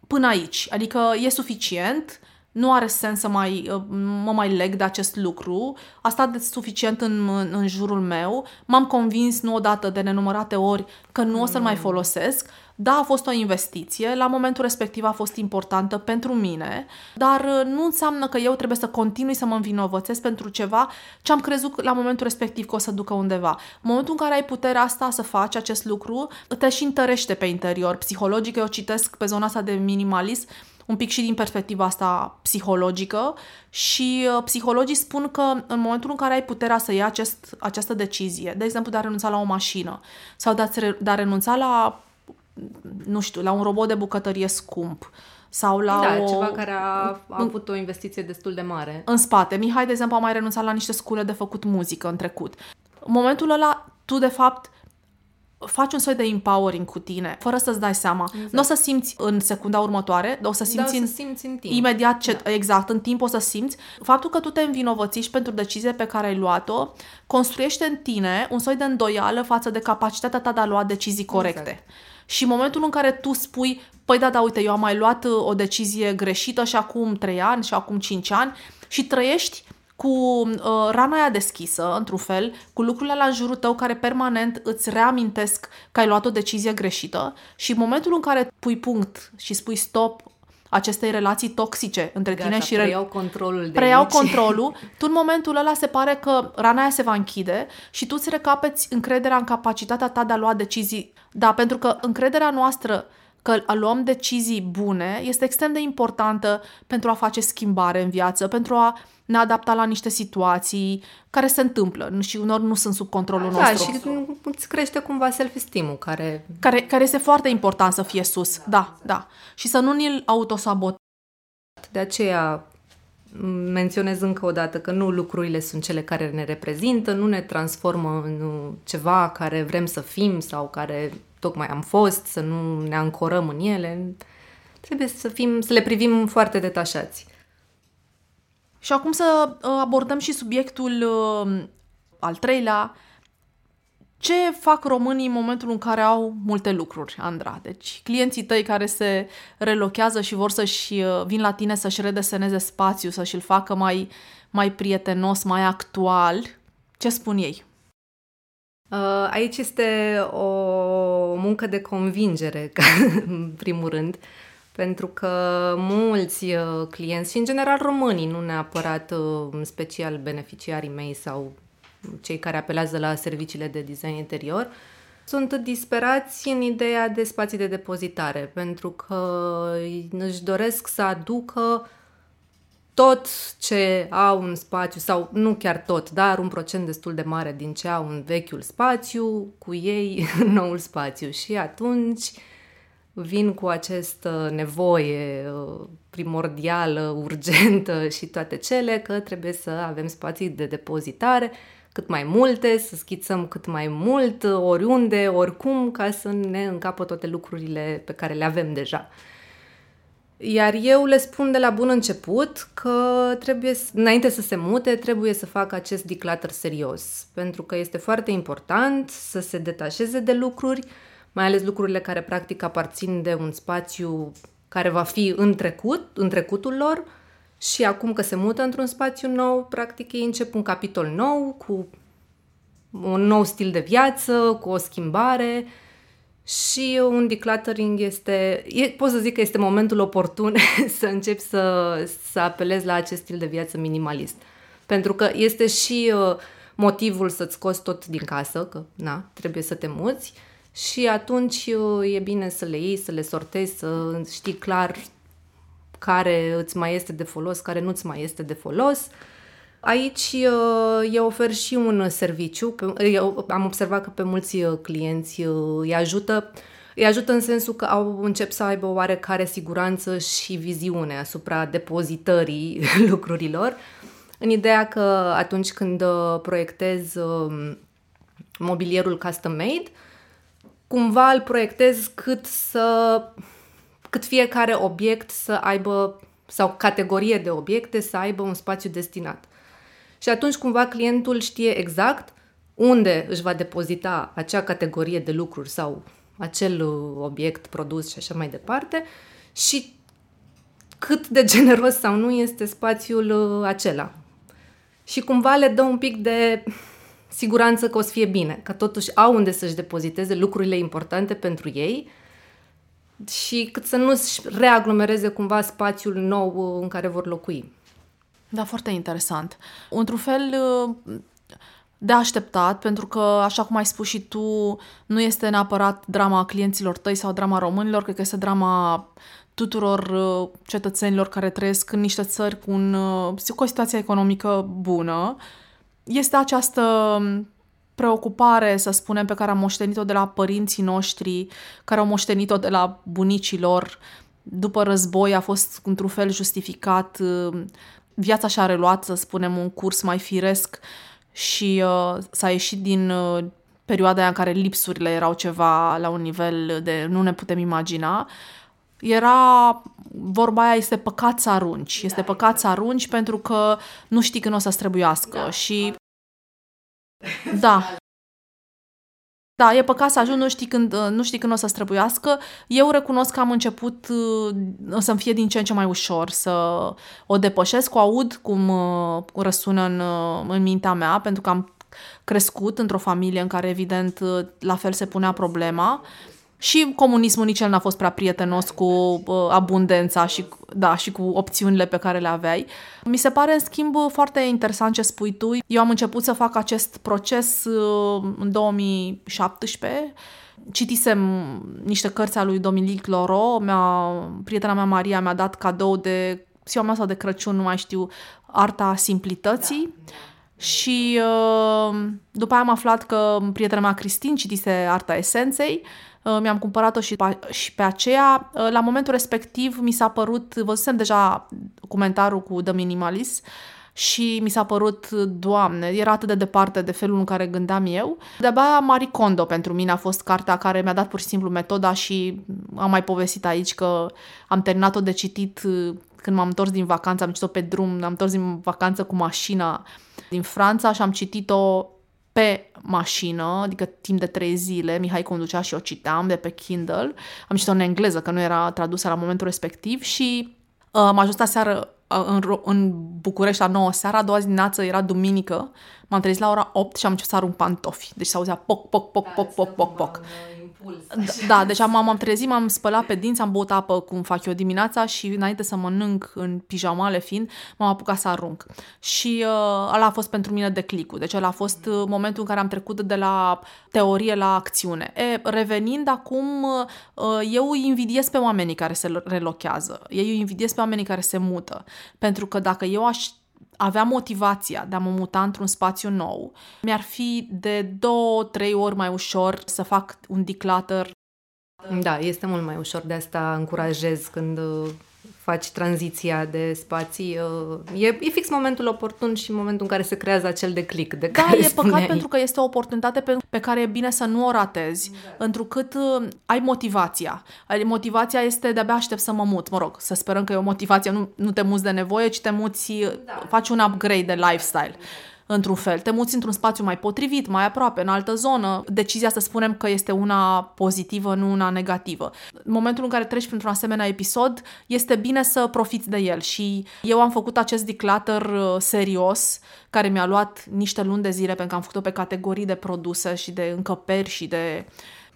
Speaker 2: până aici. Adică e suficient, nu are sens să mai, uh, mă mai leg de acest lucru. A stat de suficient în, în jurul meu. M-am convins nu odată de nenumărate ori că nu o să-l mai folosesc. Da, a fost o investiție, la momentul respectiv a fost importantă pentru mine, dar uh, nu înseamnă că eu trebuie să continui să mă învinovățesc pentru ceva ce am crezut la momentul respectiv că o să ducă undeva. În momentul în care ai puterea asta să faci acest lucru, te și întărește pe interior. Psihologic, eu citesc pe zona asta de minimalism, un pic și din perspectiva asta psihologică și uh, psihologii spun că în momentul în care ai puterea să iei acest, această decizie, de exemplu de a renunța la o mașină sau de a, de a renunța la, nu știu, la un robot de bucătărie scump sau la
Speaker 3: da,
Speaker 2: o...
Speaker 3: ceva care a, a avut o investiție destul de mare.
Speaker 2: În spate. Mihai, de exemplu, a mai renunțat la niște scule de făcut muzică în trecut. În momentul ăla, tu, de fapt, faci un soi de empowering cu tine, fără să-ți dai seama. Exact. Nu o să simți în secunda următoare, dar o să simți,
Speaker 3: da,
Speaker 2: în,
Speaker 3: să simți în timp.
Speaker 2: imediat, ce, da. exact, în timp o să simți. Faptul că tu te învinovățiști pentru decizie pe care ai luat-o, construiește în tine un soi de îndoială față de capacitatea ta de a lua decizii corecte. Exact. Și în momentul în care tu spui, păi da, da, uite, eu am mai luat uh, o decizie greșită și acum 3 ani și acum 5 ani și trăiești cu uh, rana aia deschisă, într-un fel, cu lucrurile la jurul tău care permanent îți reamintesc că ai luat o decizie greșită și în momentul în care pui punct și spui stop acestei relații toxice între
Speaker 3: Gata,
Speaker 2: tine și...
Speaker 3: preiau controlul de
Speaker 2: Preiau
Speaker 3: aici.
Speaker 2: controlul, [laughs] tu în momentul ăla se pare că rana aia se va închide și tu îți recapeți încrederea în capacitatea ta de a lua decizii. Da, pentru că încrederea noastră că luăm decizii bune este extrem de importantă pentru a face schimbare în viață, pentru a ne adapta la niște situații care se întâmplă și unor nu sunt sub controlul
Speaker 3: da,
Speaker 2: nostru.
Speaker 3: și îți crește cumva self-esteem-ul care...
Speaker 2: care... Care este foarte important să fie sus, da, da. Și să nu ne-l autosabotăm.
Speaker 3: De aceea menționez încă o dată că nu lucrurile sunt cele care ne reprezintă, nu ne transformă în ceva care vrem să fim sau care tocmai am fost, să nu ne ancorăm în ele. Trebuie să, fim, să le privim foarte detașați.
Speaker 2: Și acum să uh, abordăm și subiectul uh, al treilea. Ce fac românii în momentul în care au multe lucruri, Andra? Deci clienții tăi care se relochează și vor să-și uh, vin la tine să-și redeseneze spațiu, să-și-l facă mai, mai prietenos, mai actual, ce spun ei?
Speaker 3: Aici este o muncă de convingere, [laughs] în primul rând, pentru că mulți uh, clienți și în general românii, nu neapărat uh, în special beneficiarii mei sau cei care apelează la serviciile de design interior, sunt disperați în ideea de spații de depozitare, pentru că își doresc să aducă tot ce au în spațiu, sau nu chiar tot, dar un procent destul de mare din ce au în vechiul spațiu, cu ei [laughs] în noul spațiu. Și atunci vin cu această nevoie uh, primordială, [laughs] urgentă și toate cele, că trebuie să avem spații de depozitare cât mai multe, să schițăm cât mai mult, oriunde, oricum, ca să ne încapă toate lucrurile pe care le avem deja. Iar eu le spun de la bun început că trebuie, înainte să se mute, trebuie să facă acest declutter serios, pentru că este foarte important să se detașeze de lucruri, mai ales lucrurile care practic aparțin de un spațiu care va fi în trecut, în trecutul lor. Și acum că se mută într-un spațiu nou, practic ei încep un capitol nou cu un nou stil de viață, cu o schimbare și un decluttering este, e, pot să zic că este momentul oportun [laughs] să începi să, să apelezi la acest stil de viață minimalist. Pentru că este și uh, motivul să-ți scoți tot din casă, că na, trebuie să te muți, și atunci uh, e bine să le iei, să le sortezi, să știi clar care îți mai este de folos, care nu-ți mai este de folos. Aici uh, eu ofer și un serviciu. Eu am observat că pe mulți uh, clienți îi ajută îi ajută în sensul că au încep să aibă o oarecare siguranță și viziune asupra depozitării [laughs] lucrurilor, în ideea că atunci când proiectez um, mobilierul custom-made, cumva îl proiectez cât să cât fiecare obiect să aibă sau categorie de obiecte să aibă un spațiu destinat. Și atunci cumva clientul știe exact unde își va depozita acea categorie de lucruri sau acel obiect produs și așa mai departe și cât de [laughs] generos sau nu este spațiul uh, acela. Și cumva le dă un pic de siguranță că o să fie bine, că totuși au unde să-și depoziteze lucrurile importante pentru ei și cât să nu-și reaglomereze cumva spațiul nou în care vor locui.
Speaker 2: Da, foarte interesant. Într-un fel de așteptat, pentru că, așa cum ai spus și tu, nu este neapărat drama clienților tăi sau drama românilor, cred că este drama tuturor cetățenilor care trăiesc în niște țări cu, un, cu o situație economică bună este această um, preocupare, să spunem, pe care am moștenit-o de la părinții noștri, care au moștenit-o de la bunicii lor. După război a fost într-un fel justificat, um, viața și-a reluat, să spunem, un curs mai firesc și uh, s-a ieșit din uh, perioada aia în care lipsurile erau ceva la un nivel de nu ne putem imagina, era vorba aia este păcat să arunci. Este da, păcat să arunci pentru că nu știi când o să străbuiască da. și da. Da, e păcat să ajung, nu știi, când, nu știi când o să străbuiască. Eu recunosc că am început să-mi fie din ce în ce mai ușor să o depășesc. O aud cum răsună în, în mintea mea, pentru că am crescut într-o familie în care, evident, la fel se punea problema. Și comunismul nici el n-a fost prea prietenos cu uh, abundența și, da, și cu opțiunile pe care le aveai. Mi se pare, în schimb, foarte interesant ce spui tu. Eu am început să fac acest proces uh, în 2017 citisem niște cărți ale lui Dominic Loro, mea, prietena mea Maria mi-a dat cadou de ziua mea sau de Crăciun, nu mai știu, Arta Simplității. Da, da. Și uh, după aia am aflat că prietena mea Cristin citise Arta Esenței Uh, mi-am cumpărat-o și, și pe aceea. Uh, la momentul respectiv mi s-a părut, văzusem deja comentarul cu The Minimalist și mi s-a părut, doamne, era atât de departe de felul în care gândeam eu. De-abia Marie Kondo pentru mine a fost cartea care mi-a dat pur și simplu metoda și am mai povestit aici că am terminat-o de citit uh, când m-am întors din vacanță, am citit-o pe drum, am întors din vacanță cu mașina din Franța și am citit-o pe mașină, adică timp de trei zile, Mihai conducea și o citeam de pe Kindle. Am citit-o în engleză, că nu era tradusă la momentul respectiv și uh, am ajuns seară uh, în, în București la 9 seara, a doua zi dimineață era duminică, m-am trezit la ora 8 și am început să arunc pantofi. Deci s-auzea poc, poc, poc, poc, poc, poc, poc. Impuls. Da, da, deci am, am trezit, m-am spălat pe dinți, am băut apă cum fac eu dimineața și înainte să mănânc în pijamale fiind, m-am apucat să arunc. Și uh, ăla a fost pentru mine declicul. Deci ăla a fost uh, momentul în care am trecut de la teorie la acțiune. E, revenind acum, uh, eu îi invidiez pe oamenii care se relochează. Eu îi invidiez pe oamenii care se mută. Pentru că dacă eu aș avea motivația de a mă muta într-un spațiu nou, mi-ar fi de două, trei ori mai ușor să fac un declutter.
Speaker 3: Da, este mult mai ușor, de asta încurajez când faci tranziția de spații, uh, e, e fix momentul oportun și momentul în care se creează acel declic de
Speaker 2: da,
Speaker 3: care
Speaker 2: e
Speaker 3: spuneai.
Speaker 2: păcat pentru că este o oportunitate pe, pe care e bine să nu o ratezi, da. întrucât uh, ai motivația. Motivația este de-abia aștept să mă mut, mă rog, să sperăm că e o motivație, nu, nu te muți de nevoie, ci te muți, da. faci un upgrade de lifestyle. Da într-un fel. Te muți într-un spațiu mai potrivit, mai aproape, în altă zonă. Decizia să spunem că este una pozitivă, nu una negativă. În momentul în care treci printr-un asemenea episod, este bine să profiți de el și eu am făcut acest declutter uh, serios, care mi-a luat niște luni de zile pentru că am făcut-o pe categorii de produse și de încăperi și de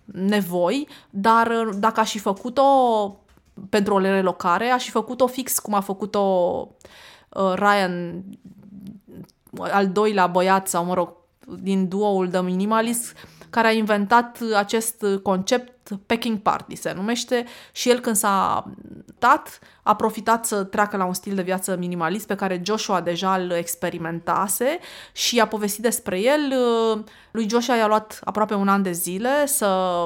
Speaker 2: nevoi, dar uh, dacă aș fi făcut-o pentru o relocare, aș fi făcut-o fix cum a făcut-o uh, Ryan al doilea băiat sau, mă rog, din duoul de minimalist care a inventat acest concept packing party se numește și el când s-a dat a profitat să treacă la un stil de viață minimalist pe care Joshua deja îl experimentase și a povestit despre el. Lui Joshua i-a luat aproape un an de zile să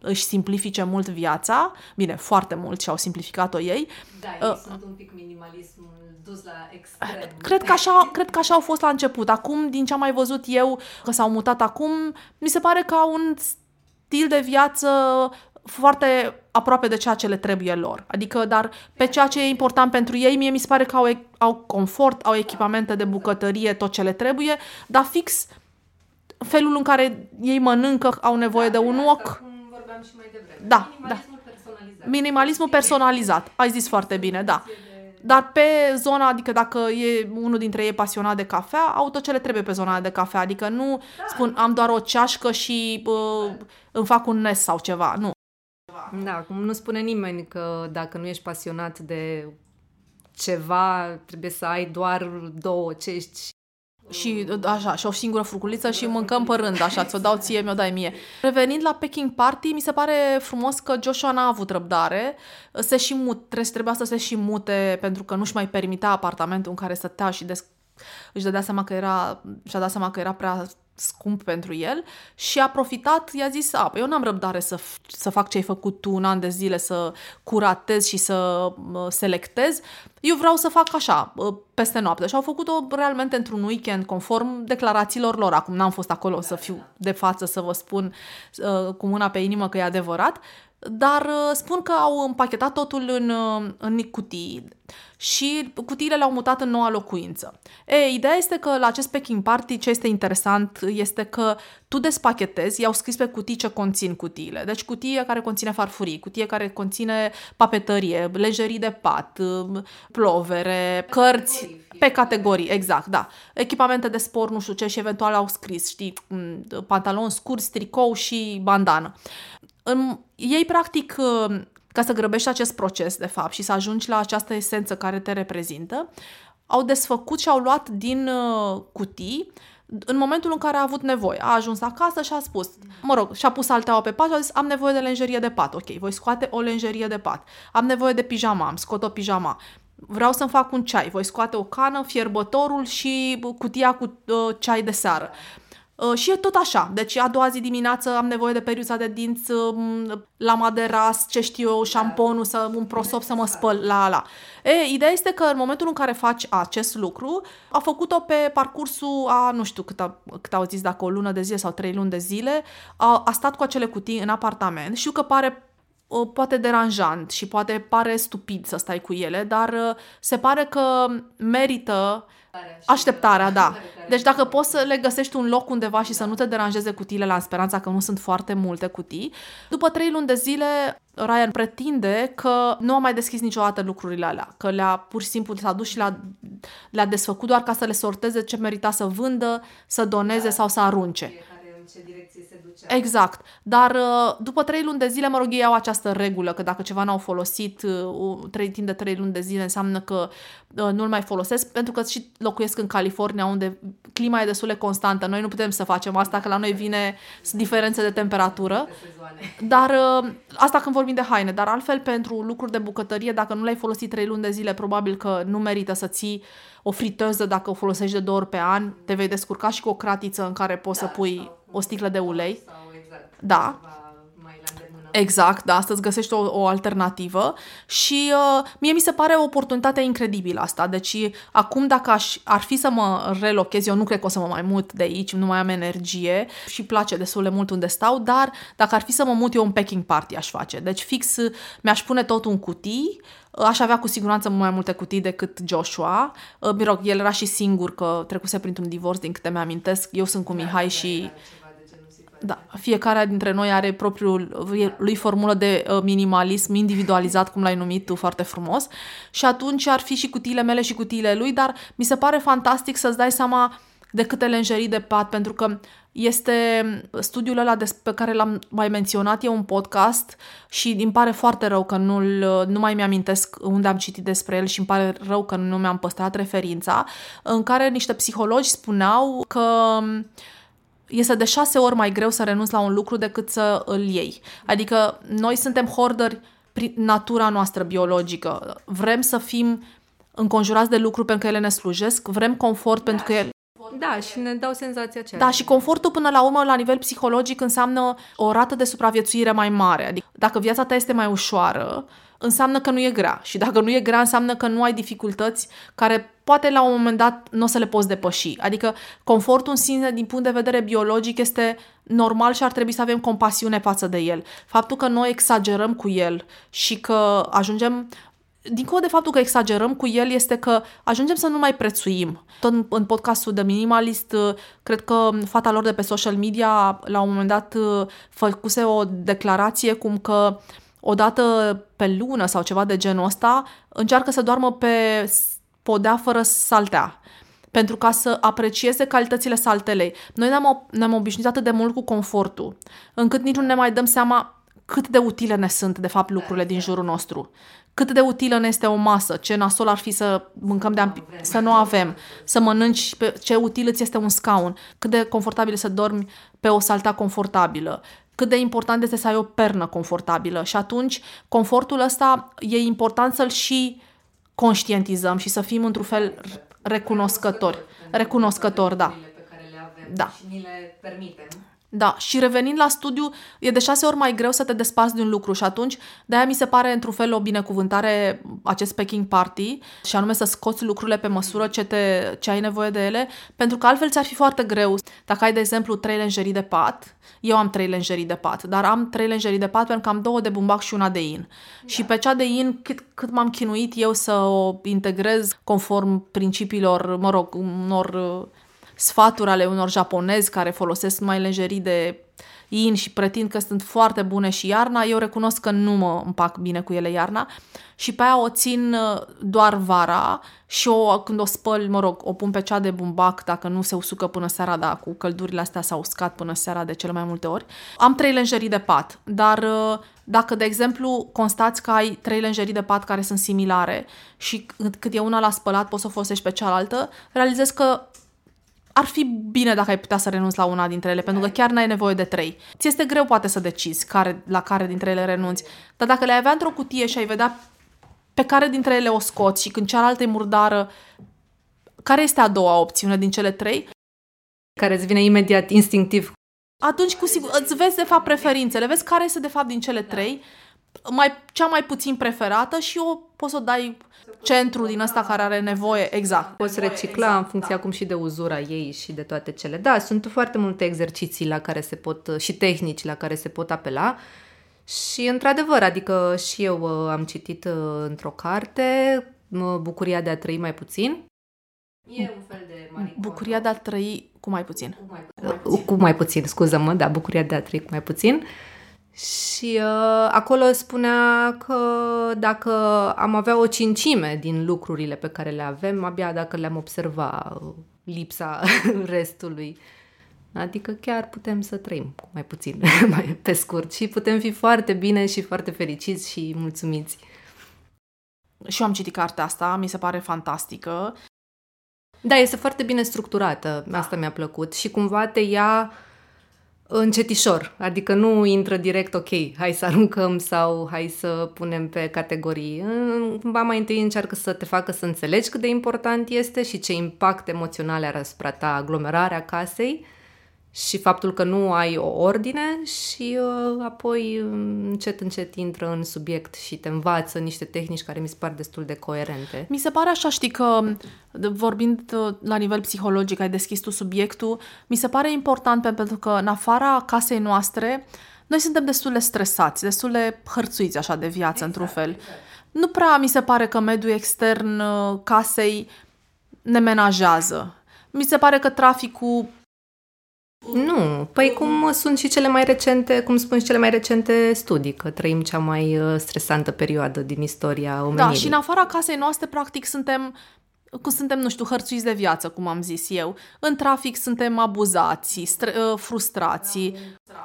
Speaker 2: își simplifice mult viața. Bine, foarte mult și au simplificat-o ei.
Speaker 3: Da, ei uh, sunt un pic minimalism dus la extrem. [laughs]
Speaker 2: Cred că, așa, cred că așa au fost la început. Acum, din ce am mai văzut eu, că s-au mutat acum, mi se pare că au un stil de viață foarte aproape de ceea ce le trebuie lor. Adică, dar pe ceea ce e important pentru ei, mie mi se pare că au, au confort, au echipamente de bucătărie, tot ce le trebuie, dar fix felul în care ei mănâncă, au nevoie
Speaker 3: da,
Speaker 2: de un wok.
Speaker 3: vorbeam și mai devreme.
Speaker 2: Da, Minimalismul da. personalizat. Minimalismul personalizat. Ai zis foarte bine, da. Dar pe zona, adică dacă e unul dintre ei pasionat de cafea, au tot ce le trebuie pe zona de cafea. Adică nu da. spun am doar o ceașcă și uh, îmi fac un nes sau ceva. Nu.
Speaker 3: Da, cum nu spune nimeni că dacă nu ești pasionat de ceva, trebuie să ai doar două cești
Speaker 2: și așa, și o singură furculiță și mâncăm pe rând, așa, ți-o dau ție, mi-o dai mie. Revenind la Peking Party, mi se pare frumos că Joshua n-a avut răbdare, se și mut, trebuia să se și mute pentru că nu-și mai permitea apartamentul în care stătea și des- își dădea seama că era, și-a dat seama că era prea scump pentru el și a profitat, i-a zis, a, păi eu n-am răbdare să, să fac ce ai făcut tu un an de zile, să curatez și să uh, selectez, eu vreau să fac așa, uh, peste noapte. Și au făcut-o realmente într-un weekend, conform declarațiilor lor. Acum n-am fost acolo să fiu de față să vă spun uh, cu mâna pe inimă că e adevărat, dar uh, spun că au împachetat totul în, uh, în cutii și cutiile le-au mutat în noua locuință. E, ideea este că la acest packing party ce este interesant este că tu despachetezi, i-au scris pe cutii ce conțin cutiile. Deci cutie care conține farfurii, cutie care conține papetărie, lejerii de pat, uh, plovere, cărți pe categorii, exact, da. Echipamente de sport, nu știu ce, și eventual au scris, știi, pantaloni scurți, tricou și bandană. În, ei, practic, uh, ca să grăbești acest proces, de fapt, și să ajungi la această esență care te reprezintă, au desfăcut și au luat din uh, cutii în momentul în care a avut nevoie. A ajuns acasă și a spus, mă rog, și-a pus alteaua pe pat și a zis, am nevoie de lenjerie de pat. Ok, voi scoate o lenjerie de pat. Am nevoie de pijama, am scot o pijama. Vreau să-mi fac un ceai. Voi scoate o cană, fierbătorul și cutia cu uh, ceai de seară. Uh, Uh, și e tot așa. Deci a doua zi dimineață am nevoie de periuța de dinți, um, lama de ras, ce știu eu, șamponul, să, un prosop să mă spăl, la la. E, ideea este că în momentul în care faci acest lucru, a făcut-o pe parcursul a, nu știu cât, a, cât au zis, dacă o lună de zile sau trei luni de zile, a, a stat cu acele cutii în apartament. Știu că pare uh, poate deranjant și poate pare stupid să stai cu ele, dar uh, se pare că merită Așteptarea, da. Deci dacă poți să le găsești un loc undeva și să nu te deranjeze cutiile la speranța că nu sunt foarte multe cutii, după trei luni de zile Ryan pretinde că nu a mai deschis niciodată lucrurile alea, că le-a pur și simplu s-a dus și le-a, le-a desfăcut doar ca să le sorteze ce merita să vândă, să doneze da. sau să arunce
Speaker 3: ce direcție se ducea.
Speaker 2: Exact. Dar uh, după trei luni de zile, mă rog, ei au această regulă că dacă ceva n-au folosit uh, trei, timp de trei luni de zile, înseamnă că uh, nu-l mai folosesc, pentru că și locuiesc în California, unde clima e destul de constantă. Noi nu putem să facem asta, că la noi vine diferențe de temperatură. Dar asta când vorbim de haine, dar altfel pentru lucruri de bucătărie, dacă nu le-ai folosit trei luni de zile, probabil că nu merită să ții o friteză dacă o folosești de două ori pe an, te vei descurca și cu o cratiță în care poți da, să pui o sticlă de ulei.
Speaker 3: Sau exact,
Speaker 2: da. Exact, da, astăzi găsești o, o alternativă și uh, mie mi se pare o oportunitate incredibilă asta. Deci acum dacă aș, ar fi să mă relochez, eu nu cred că o să mă mai mut de aici, nu mai am energie și place destul de mult unde stau, dar dacă ar fi să mă mut eu un packing party aș face. Deci fix mi-aș pune tot în cutii, Aș avea cu siguranță mai multe cutii decât Joshua. Uh, mă rog, el era și singur că trecuse printr-un divorț, din câte mi-amintesc. Eu sunt cu da, Mihai da, și... Da, fiecare dintre noi are propriul lui formulă de uh, minimalism individualizat, cum l-ai numit tu foarte frumos. Și atunci ar fi și cutiile mele și cutiile lui, dar mi se pare fantastic să-ți dai seama de câte lenjerii de pat, pentru că este studiul ăla pe care l-am mai menționat eu un podcast și îmi pare foarte rău că nu-l, nu mai mi-amintesc unde am citit despre el și îmi pare rău că nu mi-am păstrat referința, în care niște psihologi spuneau că este de șase ori mai greu să renunți la un lucru decât să îl iei. Adică noi suntem hoarderi prin natura noastră biologică. Vrem să fim înconjurați de lucruri pentru că ele ne slujesc, vrem confort pentru că ele
Speaker 3: da, și ne dau senzația aceea.
Speaker 2: Da, și confortul până la urmă, la nivel psihologic, înseamnă o rată de supraviețuire mai mare. Adică dacă viața ta este mai ușoară, înseamnă că nu e grea. Și dacă nu e grea, înseamnă că nu ai dificultăți care poate la un moment dat nu o să le poți depăși. Adică confortul în sine, din punct de vedere biologic, este normal și ar trebui să avem compasiune față de el. Faptul că noi exagerăm cu el și că ajungem dincolo de faptul că exagerăm cu el, este că ajungem să nu mai prețuim. Tot în podcastul de Minimalist, uh, cred că fata lor de pe social media, la un moment dat, uh, făcuse o declarație cum că o dată pe lună sau ceva de genul ăsta, încearcă să doarmă pe podea fără saltea pentru ca să aprecieze calitățile saltelei. Noi ne-am, ne-am obișnuit atât de mult cu confortul, încât nici nu ne mai dăm seama cât de utile ne sunt, de fapt, lucrurile din jurul nostru cât de utilă ne este o masă, ce nasol ar fi să mâncăm de ampi- să nu avem, să mănânci, pe, ce util îți este un scaun, cât de confortabil să dormi pe o saltea confortabilă, cât de important este să ai o pernă confortabilă. Și atunci, confortul ăsta e important să-l și conștientizăm și să fim într-un fel recunoscători. Recunoscători, da. Da.
Speaker 3: și ni le permitem.
Speaker 2: Da, și revenind la studiu, e de șase ori mai greu să te desparți de un lucru și atunci de-aia mi se pare într-un fel o binecuvântare acest packing party și anume să scoți lucrurile pe măsură ce, te, ce ai nevoie de ele, pentru că altfel ți-ar fi foarte greu. Dacă ai, de exemplu, trei lenjerii de pat, eu am trei lenjerii de pat, dar am trei lenjerii de pat pentru că am două de bumbac și una de in. Da. Și pe cea de in, cât, cât m-am chinuit eu să o integrez conform principiilor, mă rog, unor sfaturi ale unor japonezi care folosesc numai lenjerii de in și pretind că sunt foarte bune și iarna, eu recunosc că nu mă împac bine cu ele iarna și pe aia o țin uh, doar vara și o, când o spăl, mă rog, o pun pe cea de bumbac dacă nu se usucă până seara, da, cu căldurile astea s-au uscat până seara de cele mai multe ori. Am trei lenjerii de pat, dar uh, dacă, de exemplu, constați că ai trei lenjerii de pat care sunt similare și cât e una la spălat poți să o folosești pe cealaltă, realizez că ar fi bine dacă ai putea să renunți la una dintre ele, pentru că chiar n-ai nevoie de trei. Ți este greu poate să decizi care, la care dintre ele renunți, dar dacă le avea într-o cutie și ai vedea pe care dintre ele o scoți și când cealaltă e murdară, care este a doua opțiune din cele trei?
Speaker 3: Care îți vine imediat, instinctiv.
Speaker 2: Atunci, cu sigur, îți vezi de fapt preferințele, vezi care este de fapt din cele trei, mai, cea mai puțin preferată și o poți să o dai centru din ăsta care are nevoie, exact.
Speaker 3: Poți recicla în funcție acum și de uzura ei și de toate cele. Da, sunt foarte multe exerciții la care se pot și tehnici la care se pot apela. Și într-adevăr, adică și eu uh, am citit uh, într-o carte Bucuria de a trăi mai puțin.
Speaker 2: E un fel de Bucuria de a trăi cu mai puțin. Cu mai,
Speaker 3: cu mai puțin, cu mai puțin scuză-mă, da, Bucuria de a trăi cu mai puțin. Uh, și uh, acolo spunea că dacă am avea o cincime din lucrurile pe care le avem, abia dacă le-am observa uh, lipsa [laughs] restului. Adică chiar putem să trăim cu mai puțin, [laughs] mai pe scurt și putem fi foarte bine și foarte fericiți și mulțumiți.
Speaker 2: Și eu am citit cartea asta, mi se pare fantastică.
Speaker 3: Da, este foarte bine structurată, asta mi-a plăcut și cumva te ia încetișor, adică nu intră direct, ok, hai să aruncăm sau hai să punem pe categorii. Ba mai întâi încearcă să te facă să înțelegi cât de important este și ce impact emoțional are asupra ta aglomerarea casei și faptul că nu ai o ordine și uh, apoi încet încet intră în subiect și te învață niște tehnici care mi se par destul de coerente.
Speaker 2: Mi se pare așa, știi că vorbind uh, la nivel psihologic, ai deschis tu subiectul, mi se pare important pentru că în afara casei noastre noi suntem destul de stresați, destul de hărțuiți așa de viață exact, într-un fel. Exact. Nu prea mi se pare că mediul extern uh, casei ne menajează. Mi se pare că traficul
Speaker 3: nu, păi cum sunt și cele mai recente, cum spun și cele mai recente studii, că trăim cea mai uh, stresantă perioadă din istoria omenirii.
Speaker 2: Da, și în afara casei noastre, practic, suntem cum suntem, nu știu, hărțuiți de viață, cum am zis eu. În trafic suntem abuzați, str- uh, frustrații.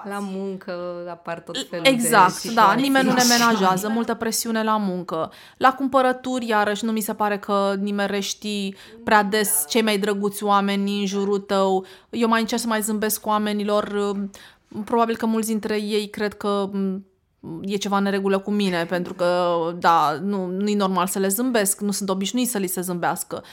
Speaker 3: La muncă apar tot felul
Speaker 2: Exact,
Speaker 3: de
Speaker 2: da, nimeni nu ne menajează, multă presiune la muncă. La cumpărături, iarăși, nu mi se pare că nimerești prea des cei mai drăguți oameni în jurul tău. Eu mai încerc să mai zâmbesc cu oamenilor. Probabil că mulți dintre ei cred că e ceva în regulă cu mine, pentru că, da, nu, nu e normal să le zâmbesc, nu sunt obișnuit să li se zâmbească.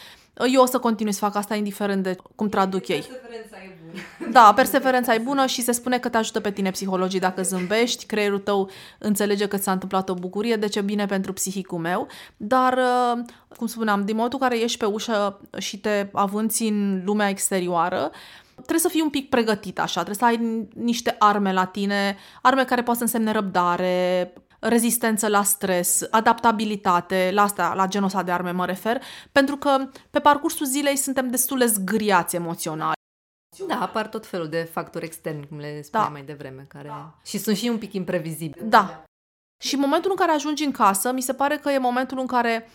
Speaker 2: Eu o să continui să fac asta indiferent de cum traduc ei.
Speaker 3: Perseverența e bună.
Speaker 2: Da, perseverența e bună și se spune că te ajută pe tine psihologii dacă zâmbești, creierul tău înțelege că ți-a întâmplat o bucurie, de ce bine pentru psihicul meu, dar, cum spuneam, din momentul în care ieși pe ușă și te avânți în lumea exterioară, trebuie să fii un pic pregătit așa, trebuie să ai niște arme la tine, arme care pot să însemne răbdare, rezistență la stres, adaptabilitate, la asta, la genul ăsta de arme mă refer, pentru că pe parcursul zilei suntem destul de zgriați emoțional.
Speaker 3: Da, apar tot felul de factori externi, cum le spuneam da. mai devreme, care da. și sunt și un pic imprevizibili.
Speaker 2: Da. Și momentul în care ajungi în casă, mi se pare că e momentul în care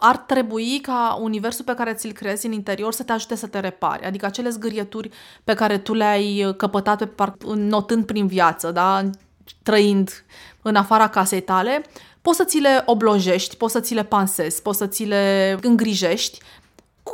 Speaker 2: ar trebui ca universul pe care ți-l creezi în interior să te ajute să te repari. Adică acele zgârieturi pe care tu le-ai căpătat pe par- notând prin viață, da? trăind în afara casei tale, poți să ți le oblojești, poți să ți le pansezi, poți să ți le îngrijești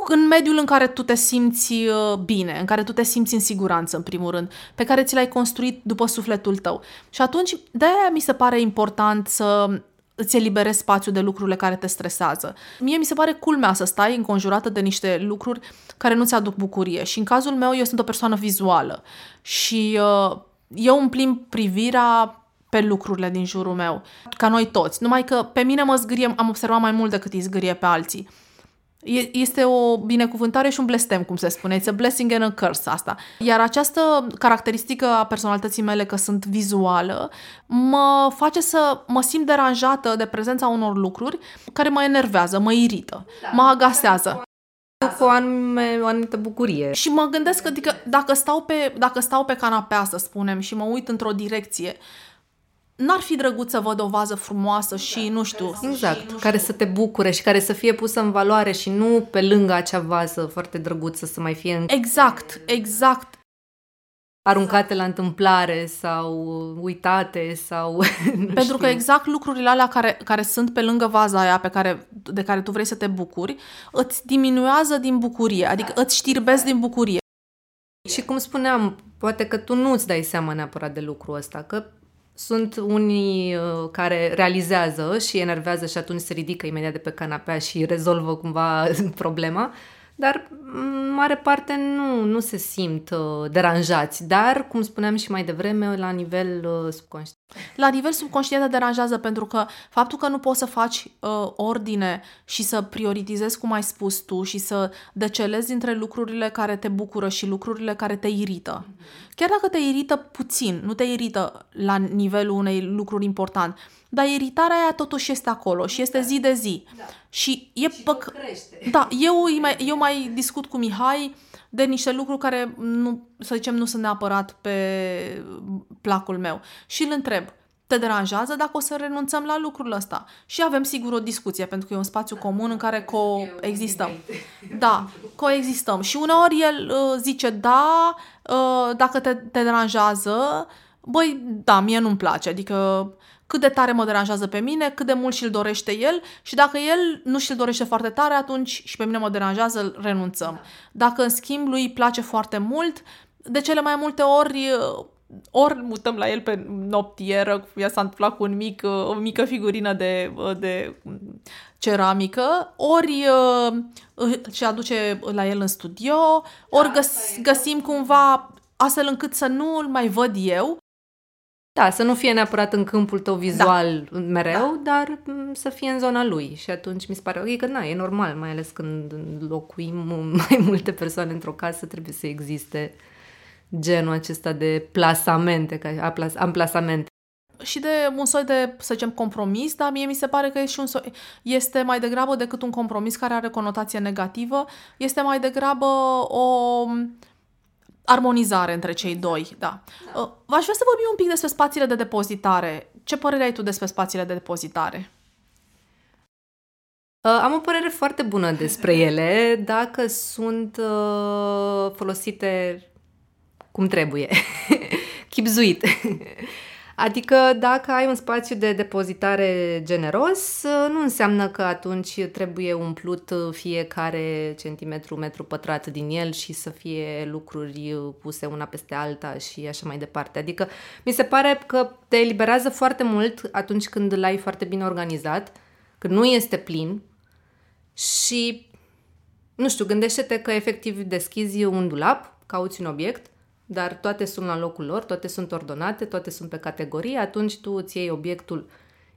Speaker 2: în mediul în care tu te simți uh, bine, în care tu te simți în siguranță, în primul rând, pe care ți l-ai construit după sufletul tău. Și atunci, de-aia mi se pare important să îți eliberezi spațiu de lucrurile care te stresează. Mie mi se pare culmea să stai înconjurată de niște lucruri care nu-ți aduc bucurie și în cazul meu eu sunt o persoană vizuală și uh, eu îmi plimb privirea pe lucrurile din jurul meu, ca noi toți. Numai că pe mine mă zgârie, am observat mai mult decât îi zgârie pe alții. Este o binecuvântare și un blestem, cum se spune. It's a blessing and a curse asta. Iar această caracteristică a personalității mele, că sunt vizuală, mă face să mă simt deranjată de prezența unor lucruri care mă enervează, mă irită, da, mă agasează
Speaker 3: cu o, anume, o anumită bucurie.
Speaker 2: Și mă gândesc că adică, dacă, stau pe, dacă stau pe canapea, să spunem, și mă uit într-o direcție, n-ar fi drăguț să văd o vază frumoasă și, exact, nu știu...
Speaker 3: Exact, și, nu care știu. să te bucure și care să fie pusă în valoare și nu pe lângă acea vază foarte drăguță să mai fie... În...
Speaker 2: Exact, exact.
Speaker 3: Aruncate la întâmplare sau uitate sau... [laughs]
Speaker 2: Pentru știu. că exact lucrurile alea care, care sunt pe lângă vaza aia pe care, de care tu vrei să te bucuri, îți diminuează din bucurie, adică da. îți știrbesc din bucurie.
Speaker 3: Și cum spuneam, poate că tu nu-ți dai seama neapărat de lucrul ăsta, că sunt unii uh, care realizează și enervează și atunci se ridică imediat de pe canapea și rezolvă cumva [laughs] problema, dar în mare parte nu, nu se simt uh, deranjați, dar, cum spuneam și mai devreme, la nivel uh, subconștient.
Speaker 2: La nivel subconștient te deranjează pentru că faptul că nu poți să faci uh, ordine și să prioritizezi, cum ai spus tu, și să decelezi între lucrurile care te bucură și lucrurile care te irită. Chiar dacă te irită puțin, nu te irită la nivelul unei lucruri important, dar iritarea aia totuși este acolo și este zi de zi. Da.
Speaker 3: Și e și păc...
Speaker 2: Da, eu mai, eu mai discut cu Mihai de niște lucruri care, nu, să zicem, nu sunt neapărat pe placul meu. Și îl întreb, te deranjează dacă o să renunțăm la lucrul ăsta? Și avem sigur o discuție, pentru că e un spațiu comun în care coexistăm. [laughs] Da, coexistăm. Și uneori el uh, zice, da, uh, dacă te, te deranjează, băi, da, mie nu-mi place, adică cât de tare mă deranjează pe mine, cât de mult și-l dorește el și dacă el nu și-l dorește foarte tare, atunci și pe mine mă deranjează, renunțăm. Dacă în schimb lui îi place foarte mult, de cele mai multe ori ori mutăm la el pe noptieră, i s-a întâmplat cu un mic, o mică figurină de, de ceramică, ori și aduce la el în studio, ori găs, găsim cumva astfel încât să nu-l mai văd eu
Speaker 3: da, să nu fie neapărat în câmpul tău vizual da. mereu, da. dar mm, să fie în zona lui. Și atunci mi se pare ok că na, e normal, mai ales când locuim [laughs] mai multe persoane într-o casă, trebuie să existe genul acesta de plasamente, ca amplasamente.
Speaker 2: Și de un soi de, să zicem, compromis, dar mie mi se pare că e și un soi, este mai degrabă decât un compromis care are conotație negativă, este mai degrabă o armonizare între cei doi, da. da. Uh, v-aș vrea să vorbim un pic despre spațiile de depozitare. Ce părere ai tu despre spațiile de depozitare?
Speaker 3: Uh, am o părere foarte bună despre [laughs] ele dacă sunt uh, folosite cum trebuie. [laughs] Chipzuit. [laughs] Adică dacă ai un spațiu de depozitare generos, nu înseamnă că atunci trebuie umplut fiecare centimetru, metru pătrat din el și să fie lucruri puse una peste alta și așa mai departe. Adică mi se pare că te eliberează foarte mult atunci când îl ai foarte bine organizat, când nu este plin și, nu știu, gândește-te că efectiv deschizi un dulap, cauți un obiect dar toate sunt la locul lor, toate sunt ordonate, toate sunt pe categorie, atunci tu îți iei obiectul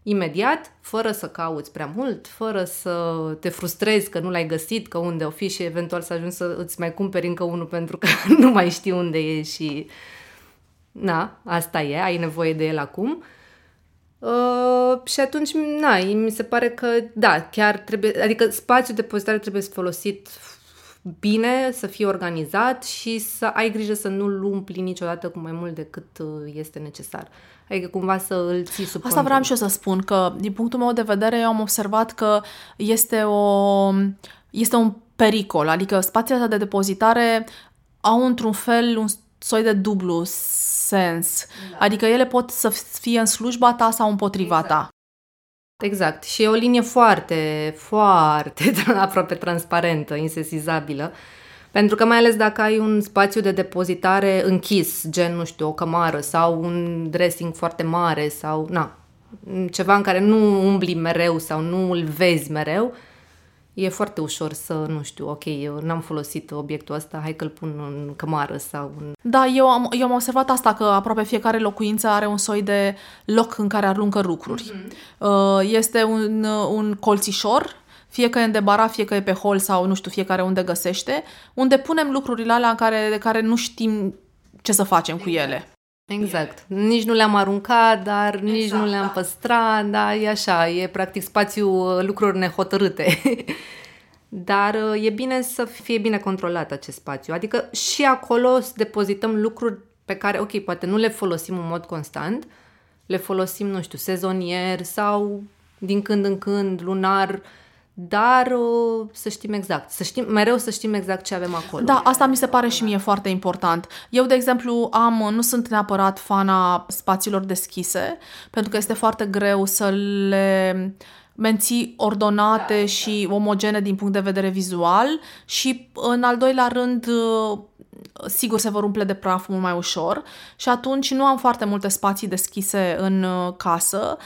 Speaker 3: imediat, fără să cauți prea mult, fără să te frustrezi că nu l-ai găsit, că unde o fi și eventual să ajungi să îți mai cumperi încă unul pentru că [laughs] nu mai știi unde e și na, asta e, ai nevoie de el acum. Uh, și atunci, na, mi se pare că, da, chiar trebuie, adică spațiul de depozitare trebuie folosit bine, să fie organizat și să ai grijă să nu-l umpli niciodată cu mai mult decât uh, este necesar. Adică cumva să îl ții sub
Speaker 2: Asta vreau și eu să spun, că din punctul meu de vedere eu am observat că este, o, este un pericol, adică spațiile de depozitare au într-un fel un soi de dublu sens. Da. Adică ele pot să fie în slujba ta sau împotriva exact. ta.
Speaker 3: Exact. Și e o linie foarte, foarte [laughs] aproape transparentă, insesizabilă. Pentru că mai ales dacă ai un spațiu de depozitare închis, gen, nu știu, o cămară sau un dressing foarte mare sau, na, ceva în care nu umbli mereu sau nu îl vezi mereu, e foarte ușor să, nu știu, ok, eu n-am folosit obiectul ăsta, hai că-l pun în cămară sau în...
Speaker 2: Da, eu am, eu am observat asta, că aproape fiecare locuință are un soi de loc în care aruncă lucruri. Mm-hmm. Este un, un colțișor, fie că e în debara, fie că e pe hol sau, nu știu, fiecare unde găsește, unde punem lucrurile alea în care, de care nu știm ce să facem cu ele.
Speaker 3: Exact. Nici nu le-am aruncat, dar exact, nici nu le-am da. păstrat, dar e așa, e practic spațiu uh, lucruri nehotărâte. [laughs] dar uh, e bine să fie bine controlat acest spațiu. Adică și acolo să depozităm lucruri pe care, ok, poate nu le folosim în mod constant, le folosim, nu știu, sezonier sau din când în când, lunar, dar uh, să știm exact, să știm, mereu să știm exact ce avem acolo.
Speaker 2: Da, asta mi se pare și mie foarte important. Eu, de exemplu, am, nu sunt neapărat fana spațiilor deschise, pentru că este foarte greu să le menții ordonate da, și da. omogene din punct de vedere vizual și, în al doilea rând, uh, sigur se vor umple de praf mult mai ușor și atunci nu am foarte multe spații deschise în uh, casă,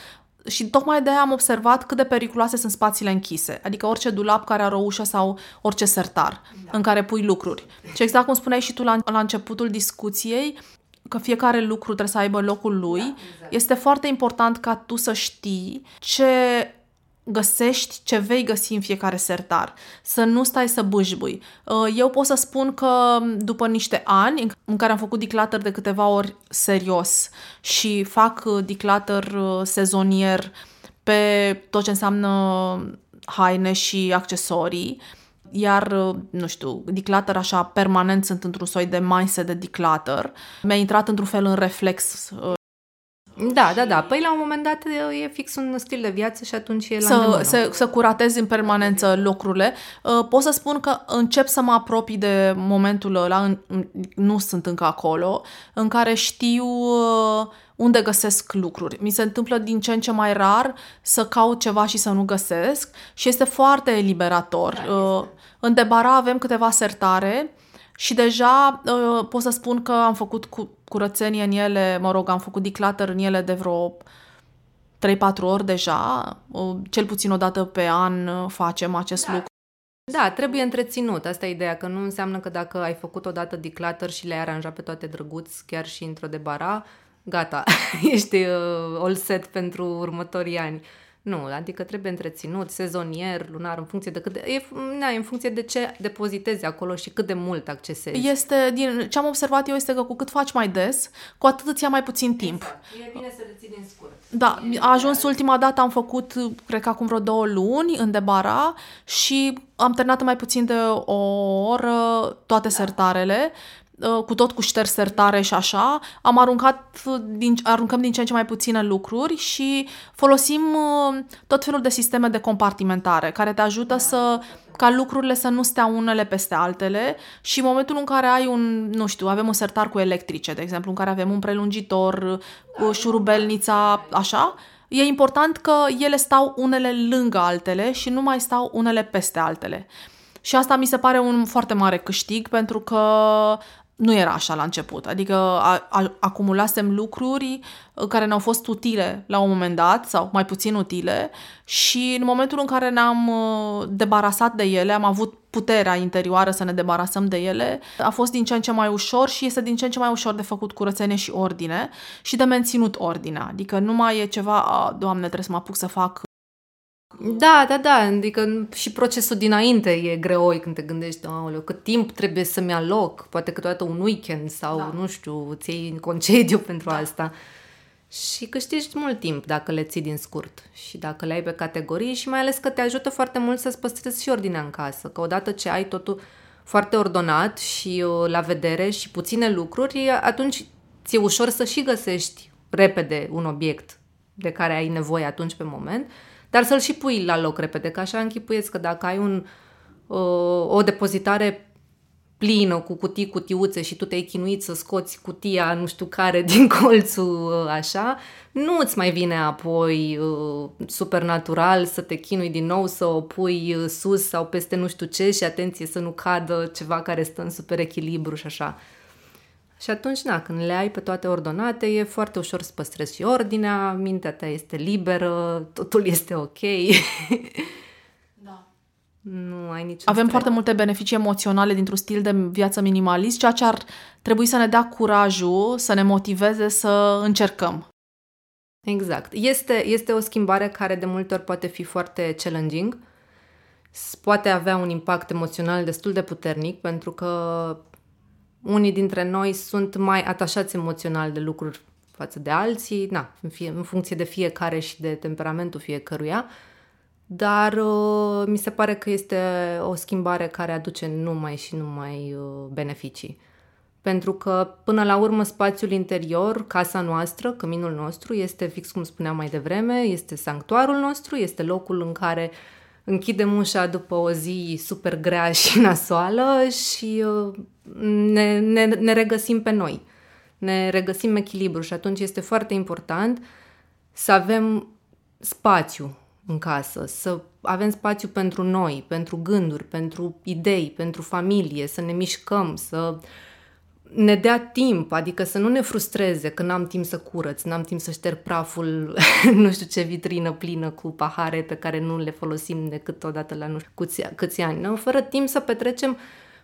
Speaker 2: și tocmai de aia am observat cât de periculoase sunt spațiile închise, adică orice dulap care are o ușă sau orice sertar da. în care pui lucruri. Și exact cum spuneai și tu la, la începutul discuției, că fiecare lucru trebuie să aibă locul lui, da, exact. este foarte important ca tu să știi ce găsești ce vei găsi în fiecare sertar. Să nu stai să bâșbui. Uh, eu pot să spun că după niște ani în care am făcut declutter de câteva ori serios și fac uh, declutter uh, sezonier pe tot ce înseamnă haine și accesorii, iar, nu știu, declutter așa permanent sunt într-un soi de mindset de declutter. Mi-a intrat într-un fel în reflex
Speaker 3: da, da, da. Păi la un moment dat e fix un stil de viață și atunci e la
Speaker 2: să, să, să curatezi în permanență lucrurile. Uh, pot să spun că încep să mă apropii de momentul ăla, nu sunt încă acolo, în care știu uh, unde găsesc lucruri. Mi se întâmplă din ce în ce mai rar să caut ceva și să nu găsesc și este foarte eliberator. Da, uh, în Debara avem câteva sertare și deja uh, pot să spun că am făcut cu, curățenie în ele, mă rog, am făcut declutter în ele de vreo 3-4 ori deja, uh, cel puțin o dată pe an uh, facem acest
Speaker 3: da.
Speaker 2: lucru.
Speaker 3: Da, trebuie întreținut. Asta e ideea, că nu înseamnă că dacă ai făcut odată declutter și le-ai aranjat pe toate drăguț, chiar și într-o de bara, gata, [laughs] ești uh, all set pentru următorii ani. Nu, adică trebuie întreținut, sezonier, lunar, în funcție de cât de, e, na, în funcție de ce depozitezi acolo și cât de mult accesezi.
Speaker 2: Este, din ce am observat eu este că cu cât faci mai des, cu atât îți ia mai puțin timp.
Speaker 3: Exact. E bine să le ții din scurt.
Speaker 2: Da, a ajuns ultima dată, am făcut, cred că acum vreo două luni, în Debara și am terminat în mai puțin de o oră toate da. sertarele Uh, cu tot cu șters sertare și așa, am aruncat din, aruncăm din ce în ce mai puține lucruri și folosim uh, tot felul de sisteme de compartimentare care te ajută să ca lucrurile să nu stea unele peste altele și în momentul în care ai un, nu știu, avem un sertar cu electrice, de exemplu, în care avem un prelungitor, cu șurubelnița, așa, e important că ele stau unele lângă altele și nu mai stau unele peste altele. Și asta mi se pare un foarte mare câștig pentru că nu era așa la început. Adică a, a, acumulasem lucruri uh, care ne-au fost utile la un moment dat sau mai puțin utile și în momentul în care ne-am uh, debarasat de ele, am avut puterea interioară să ne debarasăm de ele, a fost din ce în ce mai ușor și este din ce în ce mai ușor de făcut curățenie și ordine și de menținut ordinea. Adică nu mai e ceva, a, doamne, trebuie să mă apuc să fac
Speaker 3: da, da, da, adică și procesul dinainte e greoi când te gândești, aoleu, cât timp trebuie să-mi ia loc, poate câteodată un weekend sau, da. nu știu, îți iei concediu [laughs] pentru da. asta. Și câștigi mult timp dacă le ții din scurt și dacă le ai pe categorii și mai ales că te ajută foarte mult să-ți păstrezi și ordinea în casă, că odată ce ai totul foarte ordonat și uh, la vedere și puține lucruri, atunci ți-e ușor să și găsești repede un obiect de care ai nevoie atunci pe moment dar să-l și pui la loc repede, că așa închipuieți că dacă ai un, o, o depozitare plină cu cutii, cutiuțe și tu te-ai chinuit să scoți cutia nu știu care [laughs] din colțul așa, nu îți mai vine apoi uh, supernatural să te chinui din nou, să o pui uh, sus sau peste nu știu ce și atenție să nu cadă ceva care stă în super echilibru și așa. Și atunci, na, când le ai pe toate ordonate, e foarte ușor să păstrezi și ordinea, mintea ta este liberă, totul este ok. [laughs]
Speaker 2: Da.
Speaker 3: nu ai niciun
Speaker 2: Avem
Speaker 3: stres.
Speaker 2: foarte multe beneficii emoționale dintr-un stil de viață minimalist, ceea ce ar trebui să ne dea curajul, să ne motiveze să încercăm.
Speaker 3: Exact. Este, este o schimbare care de multe ori poate fi foarte challenging, s- poate avea un impact emoțional destul de puternic, pentru că unii dintre noi sunt mai atașați emoțional de lucruri față de alții, na, în, fie, în funcție de fiecare și de temperamentul fiecăruia, dar uh, mi se pare că este o schimbare care aduce numai și numai uh, beneficii. Pentru că, până la urmă, spațiul interior, casa noastră, căminul nostru, este fix cum spuneam mai devreme, este sanctuarul nostru, este locul în care închidem ușa după o zi super grea și nasoală și uh, ne, ne, ne regăsim pe noi. Ne regăsim echilibru și atunci este foarte important să avem spațiu în casă, să avem spațiu pentru noi, pentru gânduri, pentru idei, pentru familie, să ne mișcăm, să ne dea timp, adică să nu ne frustreze că n-am timp să curăț, n-am timp să șterg praful, [laughs] nu știu ce vitrină plină cu pahare pe care nu le folosim decât odată la nu știu câți, câți ani, nu? fără timp să petrecem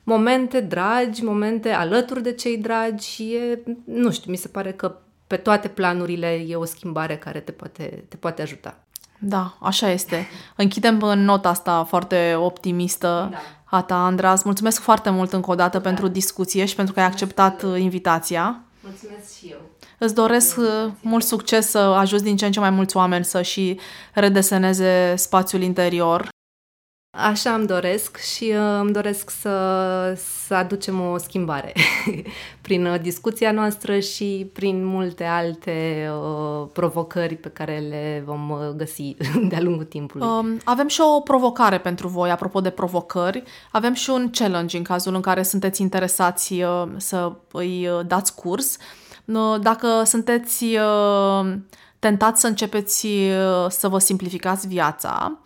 Speaker 3: momente dragi, momente alături de cei dragi și e, nu știu, mi se pare că pe toate planurile e o schimbare care te poate, te poate ajuta.
Speaker 2: Da, așa este. Închidem în nota asta foarte optimistă
Speaker 3: Da.
Speaker 2: a ta, Andra. Îți mulțumesc foarte mult încă o dată pentru discuție și pentru că ai acceptat uh, invitația.
Speaker 3: Mulțumesc și eu.
Speaker 2: Îți doresc uh, mult succes să ajuți din ce în ce mai mulți oameni să și redeseneze spațiul interior.
Speaker 3: Așa îmi doresc și uh, îmi doresc să, să aducem o schimbare [laughs] prin uh, discuția noastră și prin multe alte uh, provocări pe care le vom uh, găsi [laughs] de-a lungul timpului.
Speaker 2: Um, Avem și o provocare pentru voi, apropo de provocări. Avem și un challenge în cazul în care sunteți interesați uh, să îi uh, dați curs. Uh, Dacă sunteți uh, tentați să începeți uh, să vă simplificați viața,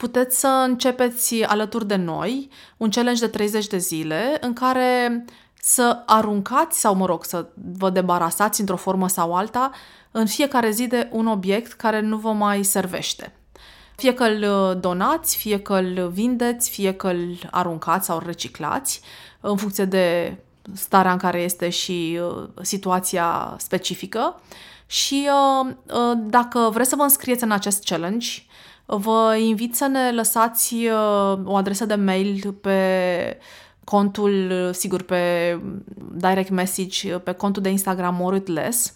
Speaker 2: puteți să începeți alături de noi un challenge de 30 de zile în care să aruncați sau, mă rog, să vă debarasați într-o formă sau alta în fiecare zi de un obiect care nu vă mai servește. Fie că îl uh, donați, fie că îl vindeți, fie că îl aruncați sau îl reciclați, în funcție de starea în care este și uh, situația specifică. Și uh, uh, dacă vreți să vă înscrieți în acest challenge, vă invit să ne lăsați uh, o adresă de mail pe contul, uh, sigur, pe direct message, uh, pe contul de Instagram More With Less.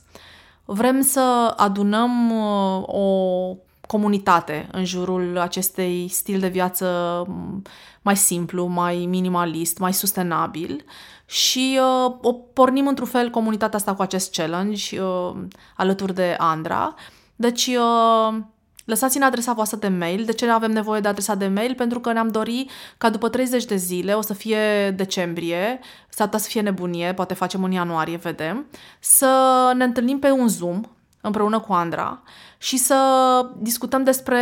Speaker 2: Vrem să adunăm uh, o comunitate în jurul acestei stil de viață m, mai simplu, mai minimalist, mai sustenabil și uh, o pornim într-un fel comunitatea asta cu acest challenge uh, alături de Andra. Deci uh, lăsați-ne adresa voastră de mail. De ce avem nevoie de adresa de mail? Pentru că ne-am dori ca după 30 de zile, o să fie decembrie, s-ar putea să fie nebunie, poate facem în ianuarie, vedem, să ne întâlnim pe un Zoom împreună cu Andra și să discutăm despre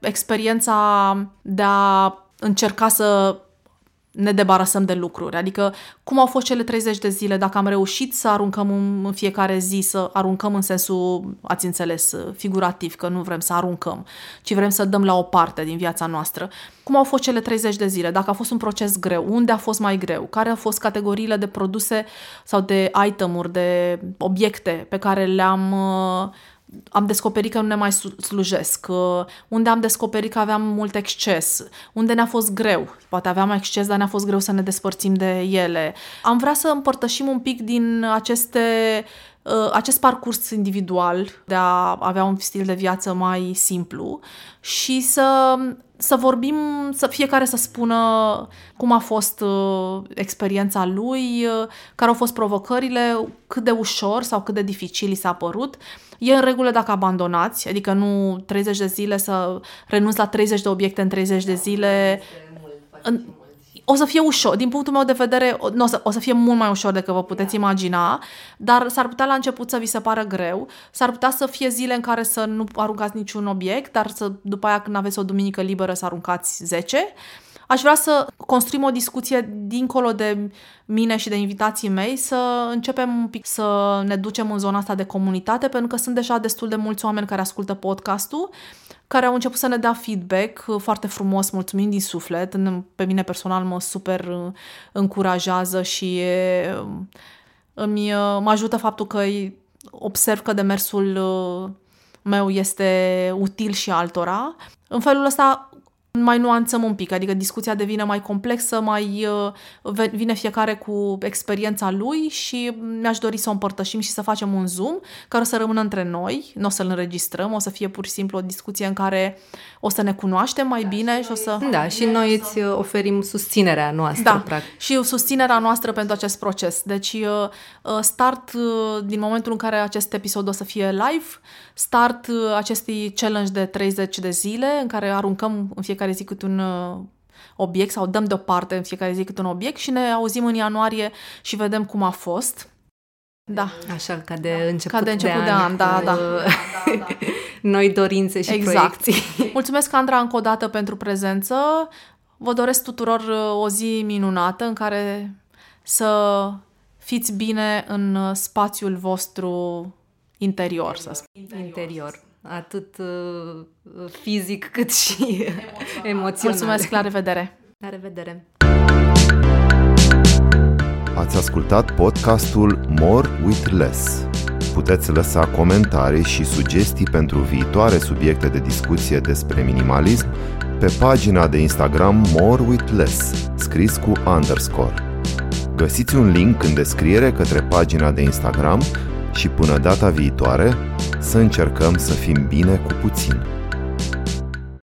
Speaker 2: experiența de a încerca să ne debarasăm de lucruri. Adică cum au fost cele 30 de zile, dacă am reușit să aruncăm în în fiecare zi, să aruncăm în sensul, ați înțeles, figurativ, că nu vrem să aruncăm, ci vrem să dăm la o parte din viața noastră. Cum au fost cele 30 de zile? Dacă a fost un proces greu, unde a fost mai greu? Care au fost categoriile de produse sau de itemuri, de obiecte pe care le-am uh, am descoperit că nu ne mai slu- slujesc, uh, unde am descoperit că aveam mult exces, unde ne-a fost greu. Poate aveam exces, dar ne-a fost greu să ne despărțim de ele. Am vrea să împărtășim un pic din aceste uh, acest parcurs individual de a avea un stil de viață mai simplu și să, să vorbim, să fiecare să spună cum a fost uh, experiența lui, uh, care au fost provocările, cât de ușor sau cât de dificil i s-a părut. E în regulă dacă abandonați, adică nu 30 de zile să renunți la 30 de obiecte în 30 de zile. În, o să fie ușor, din punctul meu de vedere, o, nu, o, să, o să fie mult mai ușor decât vă puteți imagina, dar s-ar putea la început să vi se pară greu, s-ar putea să fie zile în care să nu aruncați niciun obiect, dar să după aia când aveți o duminică liberă să aruncați 10. Aș vrea să construim o discuție dincolo de mine și de invitații mei, să începem un pic să ne ducem în zona asta de comunitate, pentru că sunt deja destul de mulți oameni care ascultă podcastul, care au început să ne dea feedback foarte frumos, mulțumim din suflet. Pe mine personal mă super uh, încurajează și îmi, uh, mă ajută faptul că observ că demersul uh, meu este util și altora. În felul ăsta mai nuanțăm un pic, adică discuția devine mai complexă, mai uh, vine fiecare cu experiența lui și mi-aș dori să o împărtășim și să facem un Zoom care o să rămână între noi, nu o să-l înregistrăm, o să fie pur și simplu o discuție în care o să ne cunoaștem mai da, bine și, și o să...
Speaker 3: Da, și noi îți uh, oferim susținerea noastră,
Speaker 2: da,
Speaker 3: practic.
Speaker 2: și susținerea noastră pentru acest proces. Deci uh, start din momentul în care acest episod o să fie live, start acestui challenge de 30 de zile în care aruncăm în fiecare zi câte un uh, obiect sau dăm deoparte în fiecare zi câte un obiect și ne auzim în ianuarie și vedem cum a fost. Da.
Speaker 3: Așa, ca de da. început,
Speaker 2: ca de, început de, de an, an da, da. [laughs]
Speaker 3: noi dorințe și exact. proiecții. [laughs]
Speaker 2: Mulțumesc, Andra, încă o dată pentru prezență. Vă doresc tuturor uh, o zi minunată în care să fiți bine în uh, spațiul vostru interior, să spun.
Speaker 3: Interior atât uh, fizic cât și emoțional. emoțional.
Speaker 2: Mulțumesc, la revedere!
Speaker 3: La revedere!
Speaker 1: Ați ascultat podcastul More with Less. Puteți lăsa comentarii și sugestii pentru viitoare subiecte de discuție despre minimalism pe pagina de Instagram More with Less, scris cu underscore. Găsiți un link în descriere către pagina de Instagram și până data viitoare să încercăm să fim bine cu puțin.